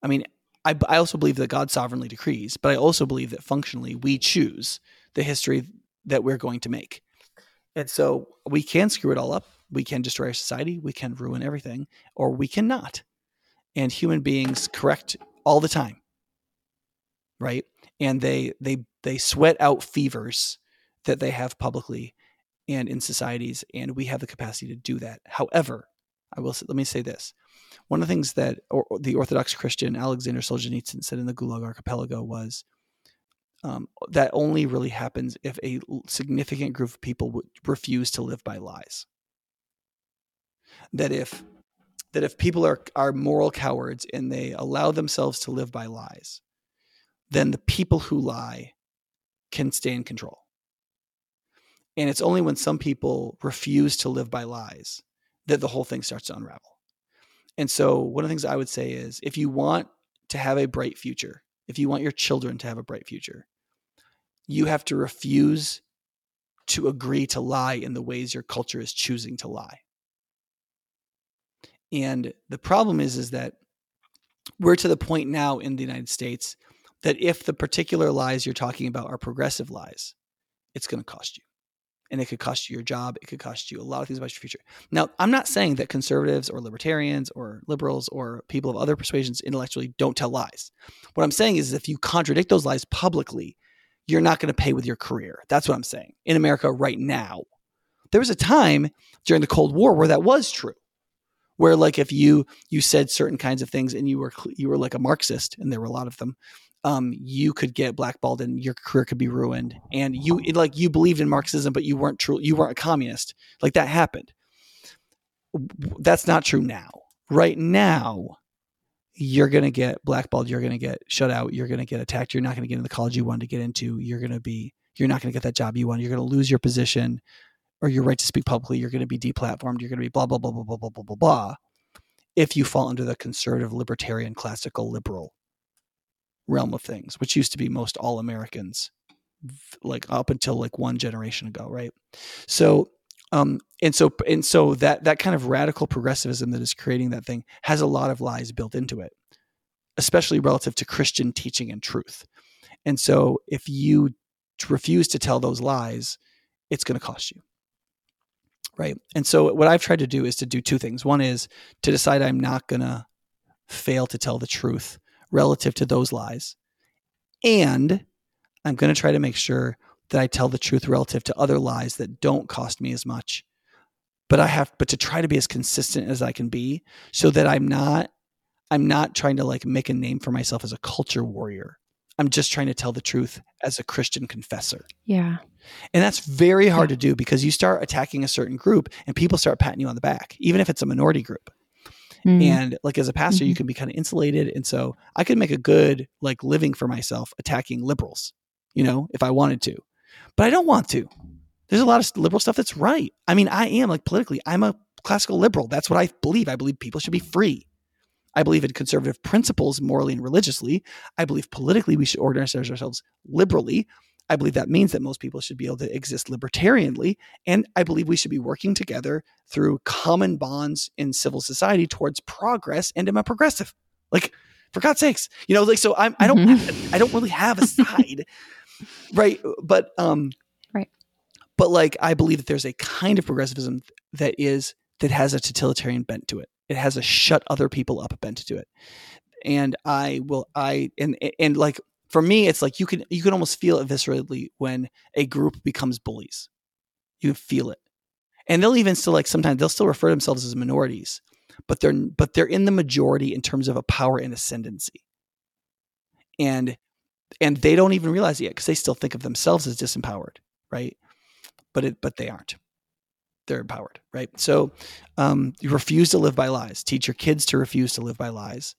I mean, I, I also believe that God sovereignly decrees, but I also believe that functionally we choose the history that we're going to make. And so we can screw it all up. We can destroy our society. We can ruin everything, or we cannot. And human beings correct all the time, right? And they they they sweat out fevers that they have publicly and in societies, and we have the capacity to do that. However, I will let me say this: one of the things that or, the Orthodox Christian Alexander Solzhenitsyn said in the Gulag Archipelago was um, that only really happens if a significant group of people would refuse to live by lies. That if that if people are are moral cowards and they allow themselves to live by lies, then the people who lie can stay in control. And it's only when some people refuse to live by lies that the whole thing starts to unravel. And so, one of the things I would say is if you want to have a bright future, if you want your children to have a bright future, you have to refuse to agree to lie in the ways your culture is choosing to lie. And the problem is is that we're to the point now in the United States that if the particular lies you're talking about are progressive lies, it's going to cost you and it could cost you your job. It could cost you a lot of things about your future. Now, I'm not saying that conservatives or libertarians or liberals or people of other persuasions intellectually don't tell lies. What I'm saying is if you contradict those lies publicly, you're not going to pay with your career. That's what I'm saying. In America right now, there was a time during the Cold War where that was true. Where like if you you said certain kinds of things and you were you were like a Marxist and there were a lot of them, um, you could get blackballed and your career could be ruined. And you it, like you believed in Marxism, but you weren't true. You weren't a communist. Like that happened. That's not true now. Right now, you're going to get blackballed. You're going to get shut out. You're going to get attacked. You're not going to get into the college you wanted to get into. You're going to be you're not going to get that job you want. You're going to lose your position or your right to speak publicly. You're going to be deplatformed. You're going to be blah, blah, blah, blah, blah, blah, blah, blah, blah. If you fall under the conservative, libertarian, classical, liberal realm of things, which used to be most all Americans, like up until like one generation ago, right? So, um, and so, and so that that kind of radical progressivism that is creating that thing has a lot of lies built into it, especially relative to Christian teaching and truth. And so, if you refuse to tell those lies, it's going to cost you. Right. And so, what I've tried to do is to do two things. One is to decide I'm not going to fail to tell the truth relative to those lies. And I'm going to try to make sure that I tell the truth relative to other lies that don't cost me as much. But I have, but to try to be as consistent as I can be so that I'm not, I'm not trying to like make a name for myself as a culture warrior. I'm just trying to tell the truth as a Christian confessor. Yeah. And that's very hard yeah. to do because you start attacking a certain group and people start patting you on the back, even if it's a minority group. Mm-hmm. And like as a pastor, mm-hmm. you can be kind of insulated. And so I could make a good like living for myself attacking liberals, you know, if I wanted to. But I don't want to. There's a lot of liberal stuff that's right. I mean, I am like politically, I'm a classical liberal. That's what I believe. I believe people should be free. I believe in conservative principles morally and religiously. I believe politically we should organize ourselves liberally. I believe that means that most people should be able to exist libertarianly. And I believe we should be working together through common bonds in civil society towards progress. And I'm a progressive. Like, for God's sakes, you know, like, so I'm, I don't, mm-hmm. I don't really have a side. right. But, um, right. But like, I believe that there's a kind of progressivism that is, that has a totalitarian bent to it. It has a shut other people up bent to it. And I will, I, and, and like, for me, it's like you can you can almost feel it viscerally when a group becomes bullies. You feel it, and they'll even still like sometimes they'll still refer themselves as minorities, but they're but they're in the majority in terms of a power and ascendancy, and and they don't even realize it yet because they still think of themselves as disempowered, right? But it but they aren't. They're empowered, right? So um, you refuse to live by lies. Teach your kids to refuse to live by lies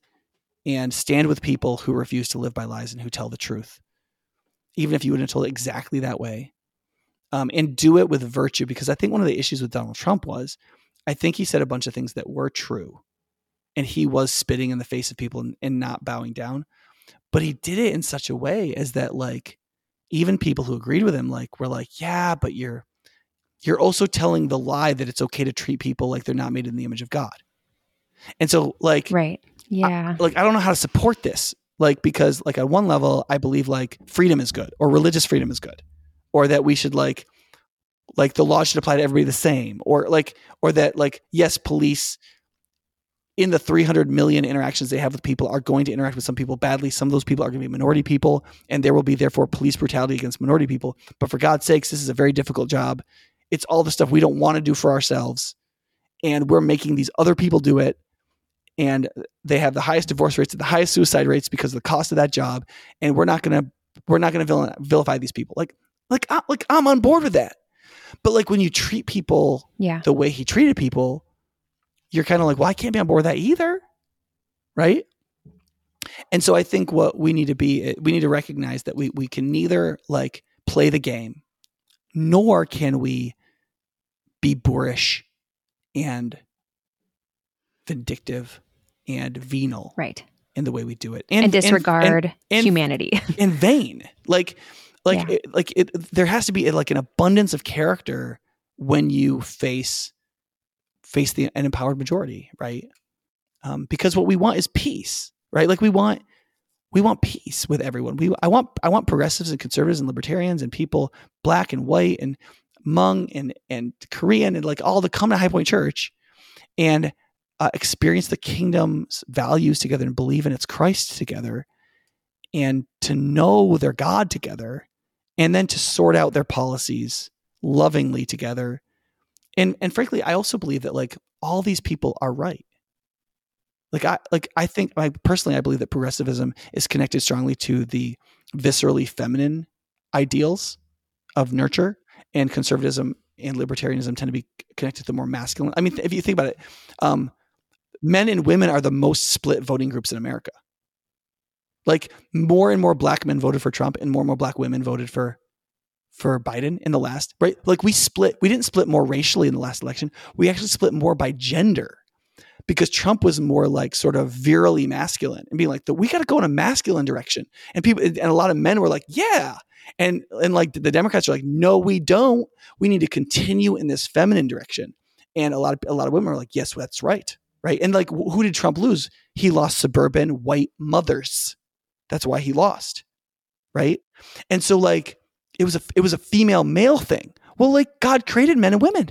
and stand with people who refuse to live by lies and who tell the truth, even if you wouldn't have told it exactly that way. Um, and do it with virtue, because I think one of the issues with Donald Trump was I think he said a bunch of things that were true, and he was spitting in the face of people and, and not bowing down. But he did it in such a way as that, like, even people who agreed with him, like, were like, yeah, but you're you're also telling the lie that it's okay to treat people like they're not made in the image of God. And so, like, right yeah. I, like I don't know how to support this. Like because like at one level I believe like freedom is good or religious freedom is good. Or that we should like like the law should apply to everybody the same or like or that like yes police in the 300 million interactions they have with people are going to interact with some people badly some of those people are going to be minority people and there will be therefore police brutality against minority people but for god's sakes this is a very difficult job it's all the stuff we don't want to do for ourselves and we're making these other people do it and they have the highest divorce rates, and the highest suicide rates because of the cost of that job. And we're not gonna we're not gonna vilify these people. Like like I, like I'm on board with that. But like when you treat people yeah. the way he treated people, you're kind of like, well, I can't be on board with that either, right? And so I think what we need to be, we need to recognize that we we can neither like play the game, nor can we be boorish and vindictive and venal right. in the way we do it. And, and disregard and, and, humanity. in vain. Like like yeah. it, like it, there has to be like an abundance of character when you face face the an empowered majority right? Um, because what we want is peace right? Like we want we want peace with everyone. We i want i want progressives and conservatives and libertarians and people black and white and Hmong and and korean and like all to come to high point church. And uh, experience the kingdom's values together and believe in its Christ together and to know their God together and then to sort out their policies lovingly together. And and frankly, I also believe that like all these people are right. Like I like I think I personally I believe that progressivism is connected strongly to the viscerally feminine ideals of nurture and conservatism and libertarianism tend to be connected to the more masculine. I mean, if you think about it, um, men and women are the most split voting groups in America. Like more and more black men voted for Trump and more and more black women voted for for Biden in the last, right? Like we split, we didn't split more racially in the last election. We actually split more by gender because Trump was more like sort of virally masculine and being like, we got to go in a masculine direction. And people, and a lot of men were like, yeah. And, and like the Democrats are like, no, we don't. We need to continue in this feminine direction. And a lot of, a lot of women are like, yes, that's right. Right. And like, who did Trump lose? He lost suburban white mothers. That's why he lost. Right. And so like, it was a it was a female male thing. Well, like God created men and women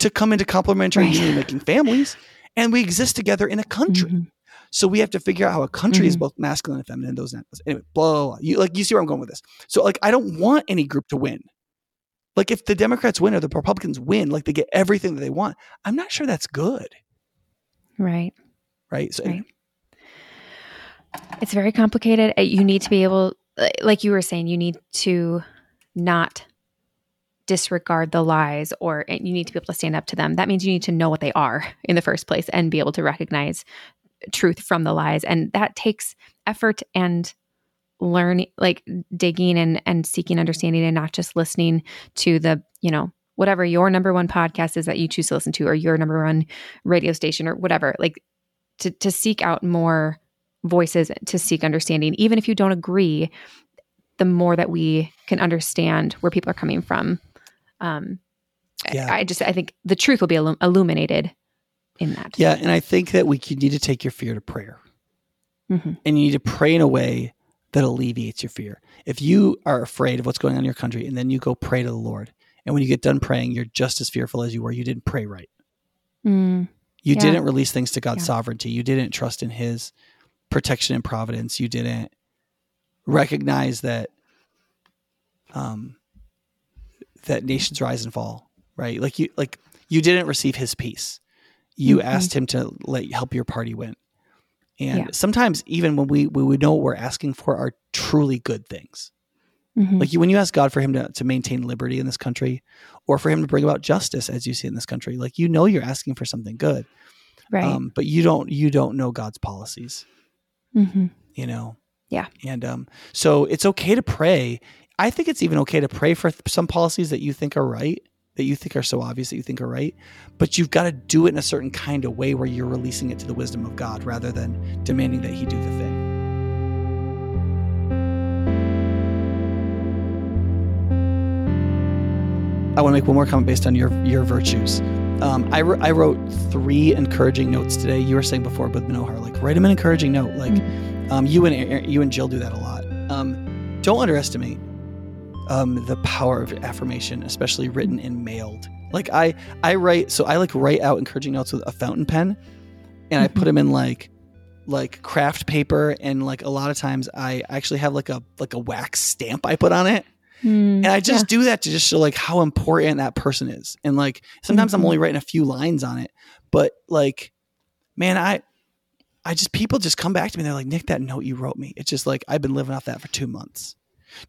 to come into complementary right. union making families, and we exist together in a country. Mm-hmm. So we have to figure out how a country mm-hmm. is both masculine and feminine. Those anyway, blah, blah, blah. You like you see where I'm going with this. So like I don't want any group to win. Like if the Democrats win or the Republicans win, like they get everything that they want. I'm not sure that's good. Right. Right. So right. It's very complicated. Uh, you need to be able uh, like you were saying, you need to not disregard the lies or you need to be able to stand up to them. That means you need to know what they are in the first place and be able to recognize truth from the lies. And that takes effort and learning like digging and and seeking understanding and not just listening to the, you know, whatever your number one podcast is that you choose to listen to or your number one radio station or whatever. Like to to seek out more voices to seek understanding, even if you don't agree, the more that we can understand where people are coming from. Um, yeah. I, just I think the truth will be illum- illuminated in that. Yeah, and I think that we you need to take your fear to prayer, mm-hmm. and you need to pray in a way that alleviates your fear. If you are afraid of what's going on in your country, and then you go pray to the Lord, and when you get done praying, you're just as fearful as you were. You didn't pray right. Mm, you yeah. didn't release things to God's yeah. sovereignty. You didn't trust in His protection and providence. You didn't recognize that um that nations rise and fall, right? Like you like you didn't receive his peace. You mm-hmm. asked him to let help your party win. And yeah. sometimes even when we we know what we're asking for are truly good things. Mm-hmm. Like you, when you ask God for him to, to maintain liberty in this country or for him to bring about justice as you see in this country, like you know you're asking for something good. Right. Um, but you don't you don't know God's policies. Mm-hmm. You know? Yeah. And um, so it's okay to pray. I think it's even okay to pray for th- some policies that you think are right, that you think are so obvious that you think are right, but you've got to do it in a certain kind of way where you're releasing it to the wisdom of God rather than demanding that He do the thing. I want to make one more comment based on your your virtues. Um, I, I wrote three encouraging notes today. You were saying before with Manohar, like write him an encouraging note. Like mm-hmm. um, you and you and Jill do that a lot. Um, don't underestimate um, the power of affirmation, especially written and mailed. Like I I write so I like write out encouraging notes with a fountain pen, and. I put mm-hmm. them in like like craft paper, and like a lot of times I actually have like a like a wax stamp I put on it Mm, and I just yeah. do that to just show like how important that person is. And like sometimes mm-hmm. I'm only writing a few lines on it, but like, man, I, I just people just come back to me. They're like, Nick, that note you wrote me. It's just like I've been living off that for two months.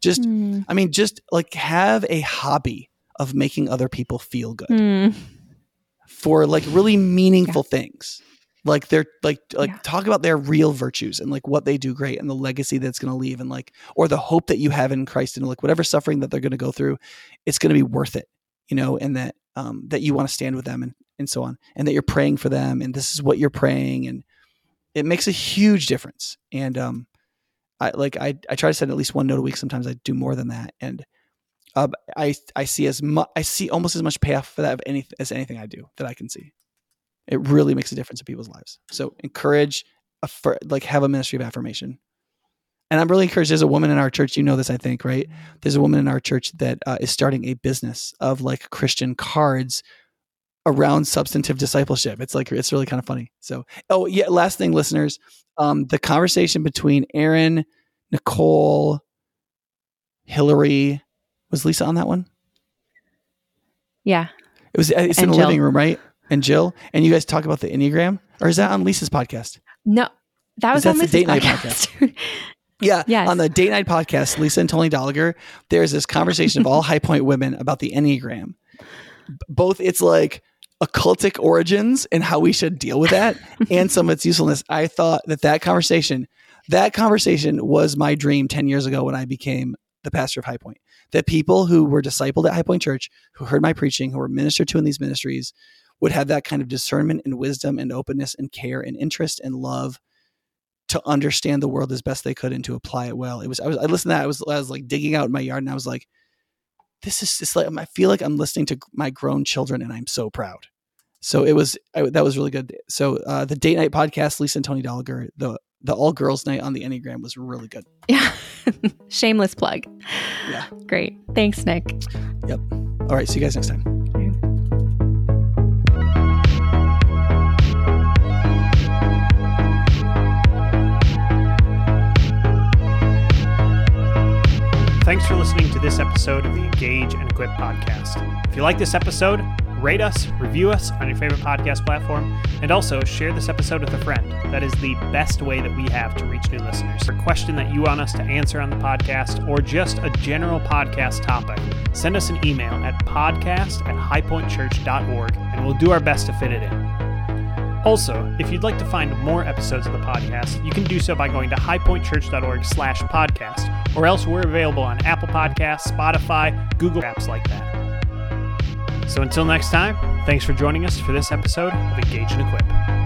Just, mm. I mean, just like have a hobby of making other people feel good mm. for like really meaningful yeah. things like they're like like yeah. talk about their real virtues and like what they do great and the legacy that's going to leave and like or the hope that you have in Christ and like whatever suffering that they're going to go through it's going to be worth it you know and that um that you want to stand with them and and so on and that you're praying for them and this is what you're praying and it makes a huge difference and um I like I I try to send at least one note a week sometimes I do more than that and uh, I I see as much I see almost as much payoff for that of any as anything I do that I can see. It really makes a difference in people's lives. So encourage, a, like have a ministry of affirmation. And I'm really encouraged. There's a woman in our church. You know this, I think, right? There's a woman in our church that uh, is starting a business of like Christian cards around substantive discipleship. It's like it's really kind of funny. So, oh yeah. Last thing, listeners, um, the conversation between Erin, Nicole, Hillary, was Lisa on that one? Yeah, it was. It's and in the Jill. living room, right? And Jill, and you guys talk about the Enneagram, or is that on Lisa's podcast? No, that was on Lisa's the date night podcast. yeah, yes. on the date night podcast, Lisa and Tony Dolliger, there's this conversation of all high point women about the Enneagram. Both it's like occultic origins and how we should deal with that, and some of its usefulness. I thought that that conversation, that conversation was my dream ten years ago when I became the pastor of High Point. That people who were discipled at High Point Church, who heard my preaching, who were ministered to in these ministries, would have that kind of discernment and wisdom and openness and care and interest and love to understand the world as best they could and to apply it well. It was I was I listened to that I was I was like digging out in my yard and I was like, this is just like I feel like I'm listening to my grown children and I'm so proud. So it was I, that was really good. So uh, the date night podcast, Lisa and Tony Dolliger, the the all girls night on the Enneagram was really good. Yeah, shameless plug. Yeah, great. Thanks, Nick. Yep. All right. See you guys next time. Thanks for listening to this episode of the Engage and Equip podcast. If you like this episode, rate us, review us on your favorite podcast platform, and also share this episode with a friend. That is the best way that we have to reach new listeners. For a question that you want us to answer on the podcast, or just a general podcast topic, send us an email at podcast at highpointchurch.org, and we'll do our best to fit it in. Also, if you'd like to find more episodes of the podcast, you can do so by going to highpointchurch.org slash podcast, or else we're available on Apple Podcasts, Spotify, Google apps like that. So until next time, thanks for joining us for this episode of Engage and Equip.